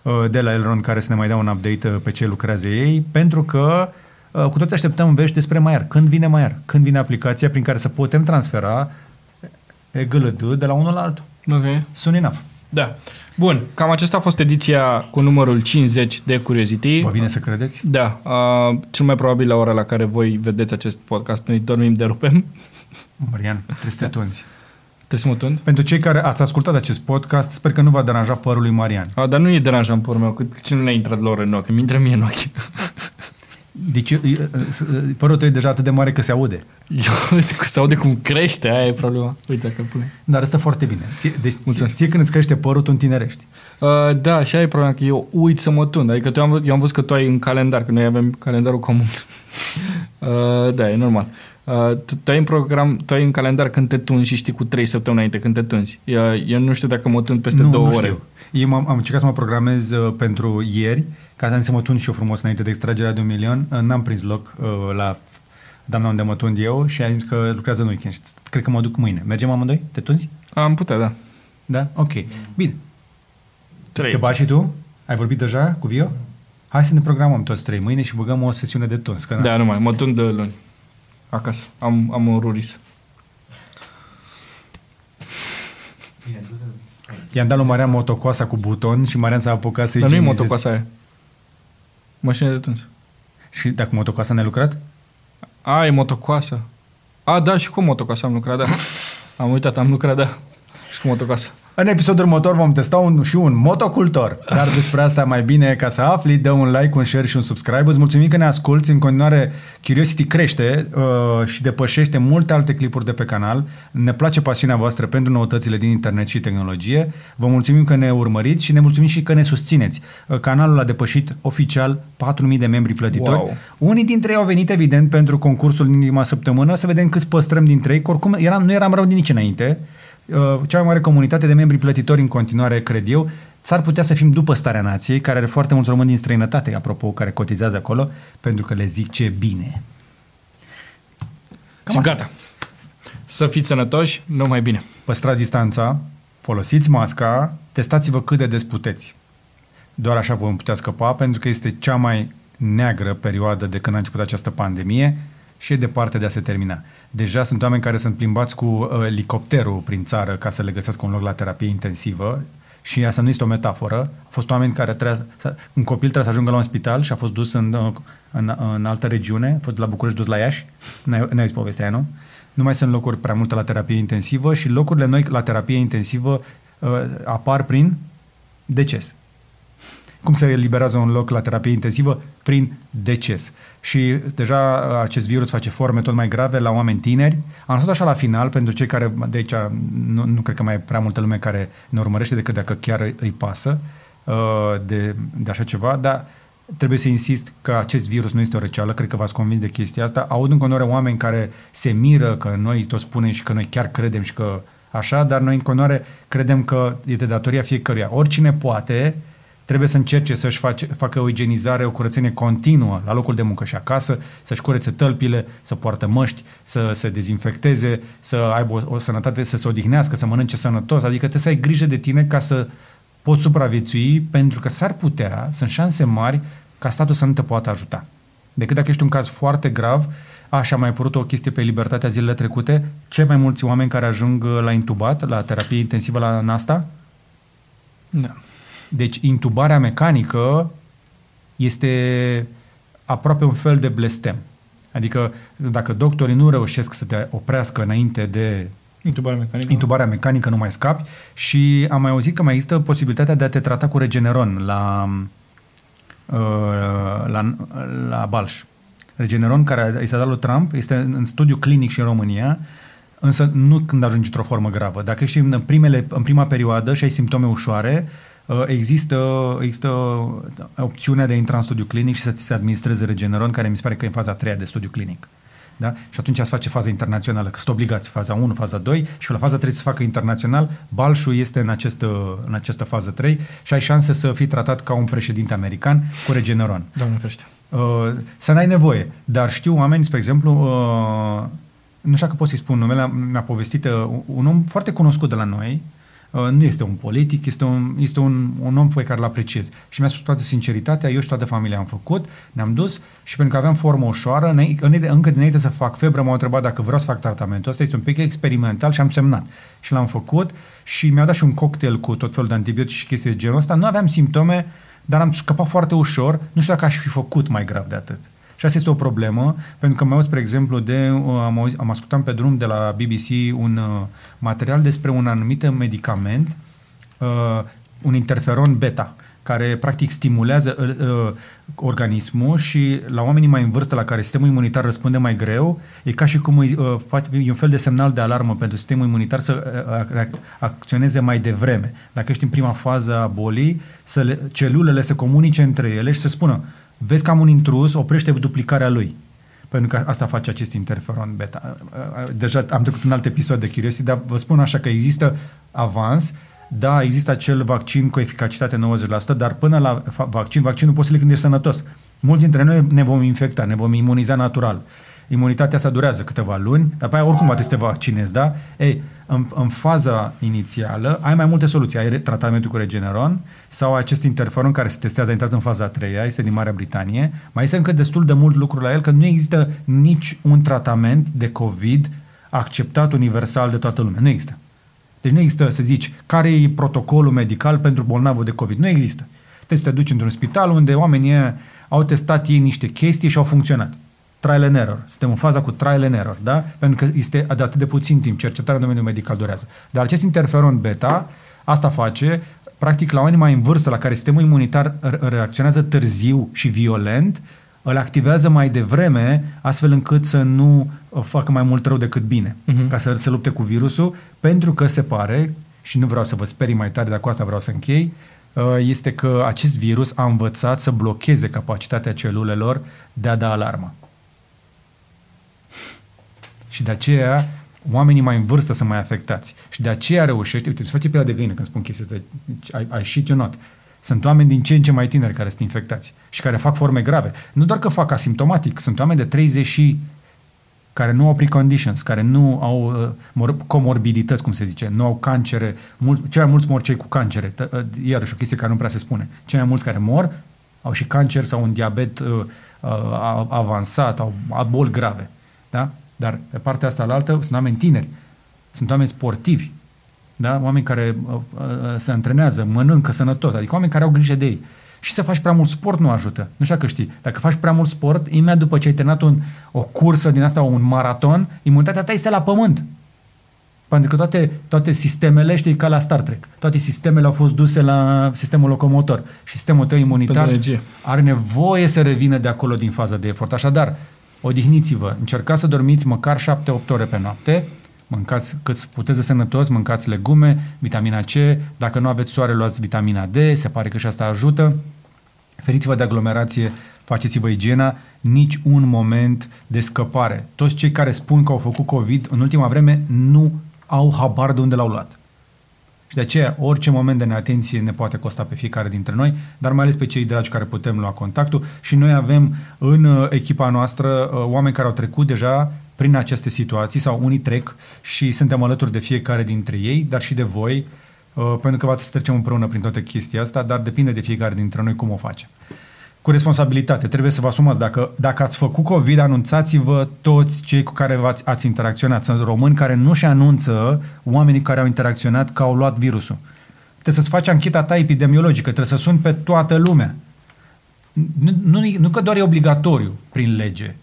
uh, de la Elrond care să ne mai dea un update uh, pe ce lucrează ei, pentru că uh, cu toți așteptăm vești despre Maiar. Când vine Maiar? Când vine aplicația prin care să putem transfera EGLD de la unul la altul? Ok. Soon enough. Da. Bun, cam acesta a fost ediția cu numărul 50 de Curiosity. Vă vine să credeți? Da, uh, cel mai probabil la ora la care voi vedeți acest podcast, noi dormim de rupem. Marian, trebuie să te tunzi. Trebuie să mă tund. Pentru cei care ați ascultat acest podcast, sper că nu va deranja părul lui Marian. A, dar nu e deranjant părul meu, cât ce nu ne-a intrat lor în ochi, îmi intră mie în ochi. Deci uh, uh, părul tău e deja atât de mare că se aude. Eu, uite, că se aude cum crește, aia e problema. Uite că pune. Dar asta foarte bine. Ție, deci ție, Mulțumesc. ție când îți crește părul, tu întinerești. Uh, da, și aia e problema, că eu uit să mă tund. Adică tu am, văzut- eu am văzut că tu ai în calendar, că noi avem calendarul comun. uh, da, e normal. Uh, tu, tu, ai în program, tu ai în calendar când te tunzi și știi cu 3 săptămâni înainte când te tunzi. Eu, eu nu știu dacă mă tund peste nu, două nu ore. Știu. Eu am, am încercat să mă programez uh, pentru ieri, ca să mă tund și eu frumos înainte de extragerea de un milion. Uh, n-am prins loc uh, la doamna unde mă tund eu și am zis că lucrează în weekend. Și Cred că mă duc mâine. Mergem amândoi? Te tunzi? Am putea, da. Da? Ok. Bine. Trei. Te bagi și tu? Ai vorbit deja cu Vio? Hai să ne programăm toți trei mâine și băgăm o sesiune de tuns. Că Da, nu mai, mă tund de luni. Acasă. Am, am un ruris. I-am dat lui Marian motocoasa cu buton și Marian s-a apucat să-i Dar nu e igienizeze. motocoasa aia. Mașină de tuns. Și dacă motocoasa ne-a lucrat? A, e motocoasă. A, da, și cu motocoasă am lucrat, da. Am uitat, am lucrat, da. Și cu motocoasă. În episodul următor vom testa un, și un motocultor. Dar despre asta mai bine ca să afli, dă un like, un share și un subscribe. Îți mulțumim că ne asculti. În continuare, Curiosity crește uh, și depășește multe alte clipuri de pe canal. Ne place pasiunea voastră pentru noutățile din internet și tehnologie. Vă mulțumim că ne urmăriți și ne mulțumim și că ne susțineți. Uh, canalul a depășit oficial 4.000 de membri plătitori. Wow. Unii dintre ei au venit, evident, pentru concursul din ultima săptămână, să vedem câți păstrăm dintre ei, că oricum eram, nu eram rău de nici înainte. Uh, Cea mai mare comunitate de membri plătitori în continuare, cred eu, s-ar putea să fim după starea nației, care are foarte mulți români din străinătate, apropo, care cotizează acolo, pentru că le zic ce bine. Și gata. Să fiți sănătoși, numai bine. Păstrați distanța, folosiți masca, testați-vă cât de des puteți. Doar așa vom putea scăpa, pentru că este cea mai neagră perioadă de când a început această pandemie și e departe de a se termina. Deja sunt oameni care sunt plimbați cu uh, elicopterul prin țară ca să le găsească un loc la terapie intensivă și asta nu este o metaforă. Au fost oameni care trebuie, să, un copil trebuie să ajungă la un spital și a fost dus în, uh, în, în altă regiune, a fost de la București dus la Iași. N-ai, n-ai zis povestea aia, nu? Nu mai sunt locuri prea multe la terapie intensivă și locurile noi la terapie intensivă uh, apar prin deces. Cum se eliberează un loc la terapie intensivă? Prin deces. Și deja acest virus face forme tot mai grave la oameni tineri. Am lăsat așa la final, pentru cei care, de aici, nu, nu cred că mai e prea multă lume care ne urmărește decât dacă chiar îi- îi pasă uh, de, de așa ceva, dar trebuie să insist că acest virus nu este o răceală, cred că v-ați convins de chestia asta. Aud în continuare oameni care se miră că noi tot spunem și că noi chiar credem și că așa, dar noi în continuare credem că e de datoria fiecăruia. Oricine poate, trebuie să încerce să-și face, facă o igienizare, o curățenie continuă la locul de muncă și acasă, să-și curețe tălpile, să poartă măști, să se dezinfecteze, să aibă o, o sănătate, să se odihnească, să mănânce sănătos. Adică trebuie să ai grijă de tine ca să poți supraviețui, pentru că s-ar putea, sunt șanse mari ca statul să nu te poată ajuta. Decât dacă ești un caz foarte grav, Așa a mai apărut o chestie pe Libertatea zilele trecute, cei mai mulți oameni care ajung la intubat, la terapie intensivă la NASTA, Da. Deci intubarea mecanică este aproape un fel de blestem. Adică dacă doctorii nu reușesc să te oprească înainte de Intubare mecanică. intubarea mecanică, nu mai scapi și am mai auzit că mai există posibilitatea de a te trata cu Regeneron la, uh, la, la Balș. Regeneron, care i s-a dat lui Trump, este în studiu clinic și în România, însă nu când ajungi într-o formă gravă. Dacă ești în, primele, în prima perioadă și ai simptome ușoare, uh, există, există opțiunea de a intra în studiu clinic și să ți se administreze Regeneron, care mi se pare că e în faza a treia de studiu clinic. Da? Și atunci ați face faza internațională, că sunt obligați faza 1, faza 2 și la faza 3 să facă internațional. Balșul este în această, în această fază 3 și ai șanse să fii tratat ca un președinte american cu Regeneron. Doamne ferește. Uh, să n-ai nevoie. Dar știu oameni, spre exemplu, uh, nu știu dacă pot să-i spun numele, mi-a povestit uh, un om foarte cunoscut de la noi, uh, nu este un politic, este un, este un, un om pe care îl apreciez. Și mi-a spus toată sinceritatea, eu și toată familia am făcut, ne-am dus și pentru că aveam formă ușoară, înainte- înainte- încă dinainte să fac febră, m-au întrebat dacă vreau să fac tratamentul ăsta, este un pic experimental și am semnat. Și l-am făcut și mi-au dat și un cocktail cu tot felul de antibiotice și chestii de genul ăsta. Nu aveam simptome, dar am scăpat foarte ușor. Nu știu dacă aș fi făcut mai grav de atât. Și asta este o problemă, pentru că mai auz, spre exemplu, de, uh, am, auzit, am ascultat pe drum de la BBC un uh, material despre un anumit medicament, uh, un interferon beta, care practic stimulează uh, uh, organismul și la oamenii mai în vârstă la care sistemul imunitar răspunde mai greu, e ca și cum îi, uh, fac, e un fel de semnal de alarmă pentru sistemul imunitar să uh, ac- acționeze mai devreme. Dacă ești în prima fază a bolii, să le, celulele se comunice între ele și să spună vezi că am un intrus, oprește duplicarea lui. Pentru că asta face acest interferon beta. Deja am trecut în alt episod de Curiosity, dar vă spun așa că există avans, da, există acel vaccin cu eficacitate 90%, dar până la fa- vaccin, vaccinul poți să le când ești sănătos. Mulți dintre noi ne vom infecta, ne vom imuniza natural. Imunitatea asta durează câteva luni, dar pe aia oricum poate să te vaccinezi, da? Ei, în, în faza inițială ai mai multe soluții. Ai re- tratamentul cu Regeneron sau acest interferon care se testează, a intrat în faza a treia, este din Marea Britanie. Mai este încă destul de mult lucru la el, că nu există nici un tratament de COVID acceptat universal de toată lumea. Nu există. Deci nu există să zici care e protocolul medical pentru bolnavul de COVID. Nu există. Trebuie să te duci într-un spital unde oamenii ăia au testat ei niște chestii și au funcționat. Trial and error. Suntem în faza cu trial and error, da? Pentru că este de atât de puțin timp. Cercetarea în domeniul medical durează. Dar acest interferon beta Asta face, practic, la oameni mai în vârstă, la care sistemul imunitar reacționează târziu și violent, îl activează mai devreme, astfel încât să nu facă mai mult rău decât bine, uh-huh. ca să se lupte cu virusul, pentru că se pare, și nu vreau să vă sperii mai tare, dar cu asta vreau să închei, uh, este că acest virus a învățat să blocheze capacitatea celulelor de a da alarmă. Și de aceea oamenii mai în vârstă sunt mai afectați. Și de aceea reușește, uite, se face pielea de găină când spun chestia asta, I, I shit you not. Sunt oameni din ce în ce mai tineri care sunt infectați și care fac forme grave. Nu doar că fac asimptomatic, sunt oameni de 30 și care nu au preconditions, care nu au uh, comorbidități, cum se zice, nu au cancere, mult, cei mai mulți mor cei cu cancere, uh, iarăși o chestie care nu prea se spune. Cei mai mulți care mor au și cancer sau un diabet uh, uh, avansat, au, au boli grave. Da? Dar pe partea asta la altă sunt oameni tineri, sunt oameni sportivi, da? oameni care uh, uh, se antrenează, mănâncă sănătos, adică oameni care au grijă de ei. Și să faci prea mult sport nu ajută. Nu știu dacă știi. Dacă faci prea mult sport, imediat după ce ai terminat un, o cursă din asta, un maraton, imunitatea ta este la pământ. Pentru că toate, toate sistemele, știi, ca la Star Trek, toate sistemele au fost duse la sistemul locomotor. Și sistemul tău imunitar are nevoie să revină de acolo din faza de efort. Așadar, odihniți-vă, încercați să dormiți măcar 7-8 ore pe noapte, mâncați cât puteți de sănătos, mâncați legume, vitamina C, dacă nu aveți soare, luați vitamina D, se pare că și asta ajută. Feriți-vă de aglomerație, faceți-vă igiena, nici un moment de scăpare. Toți cei care spun că au făcut COVID în ultima vreme nu au habar de unde l-au luat. Și de aceea, orice moment de neatenție ne poate costa pe fiecare dintre noi, dar mai ales pe cei dragi care putem lua contactul. Și noi avem în uh, echipa noastră uh, oameni care au trecut deja prin aceste situații sau unii trec și suntem alături de fiecare dintre ei, dar și de voi, uh, pentru că va să trecem împreună prin toată chestia asta, dar depinde de fiecare dintre noi cum o facem cu responsabilitate. Trebuie să vă asumați. Dacă, dacă ați făcut COVID, anunțați-vă toți cei cu care ați, ați interacționat. Sunt români care nu și anunță oamenii care au interacționat că au luat virusul. Trebuie să-ți faci ancheta ta epidemiologică, trebuie să suni pe toată lumea. Nu, nu, nu că doar e obligatoriu prin lege.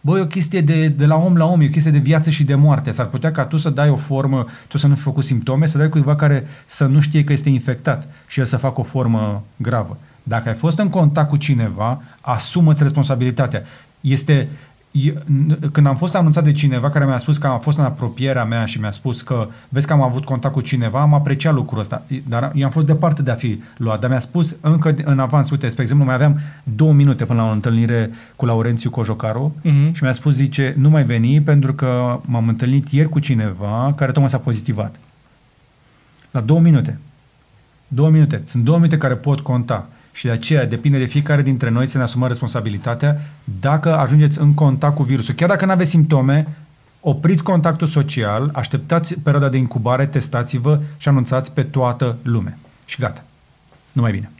Băi, e o chestie de, de la om la om, e o chestie de viață și de moarte. S-ar putea ca tu să dai o formă, tu să nu fi făcut simptome, să dai cuiva care să nu știe că este infectat și el să facă o formă gravă. Dacă ai fost în contact cu cineva, asumă-ți responsabilitatea. Este, când am fost anunțat de cineva care mi-a spus că a fost în apropierea mea și mi-a spus că vezi că am avut contact cu cineva, am apreciat lucrul ăsta. Dar eu am fost departe de a fi luat. Dar mi-a spus încă în avans, uite, spre exemplu, mai aveam două minute până la o întâlnire cu Laurențiu Cojocaru uh-huh. și mi-a spus, zice, nu mai veni pentru că m-am întâlnit ieri cu cineva care tocmai s-a pozitivat. La două minute. Două minute. Sunt două minute care pot conta și de aceea depinde de fiecare dintre noi să ne asumăm responsabilitatea dacă ajungeți în contact cu virusul. Chiar dacă nu aveți simptome, opriți contactul social, așteptați perioada de incubare, testați-vă și anunțați pe toată lumea. Și gata. Numai bine!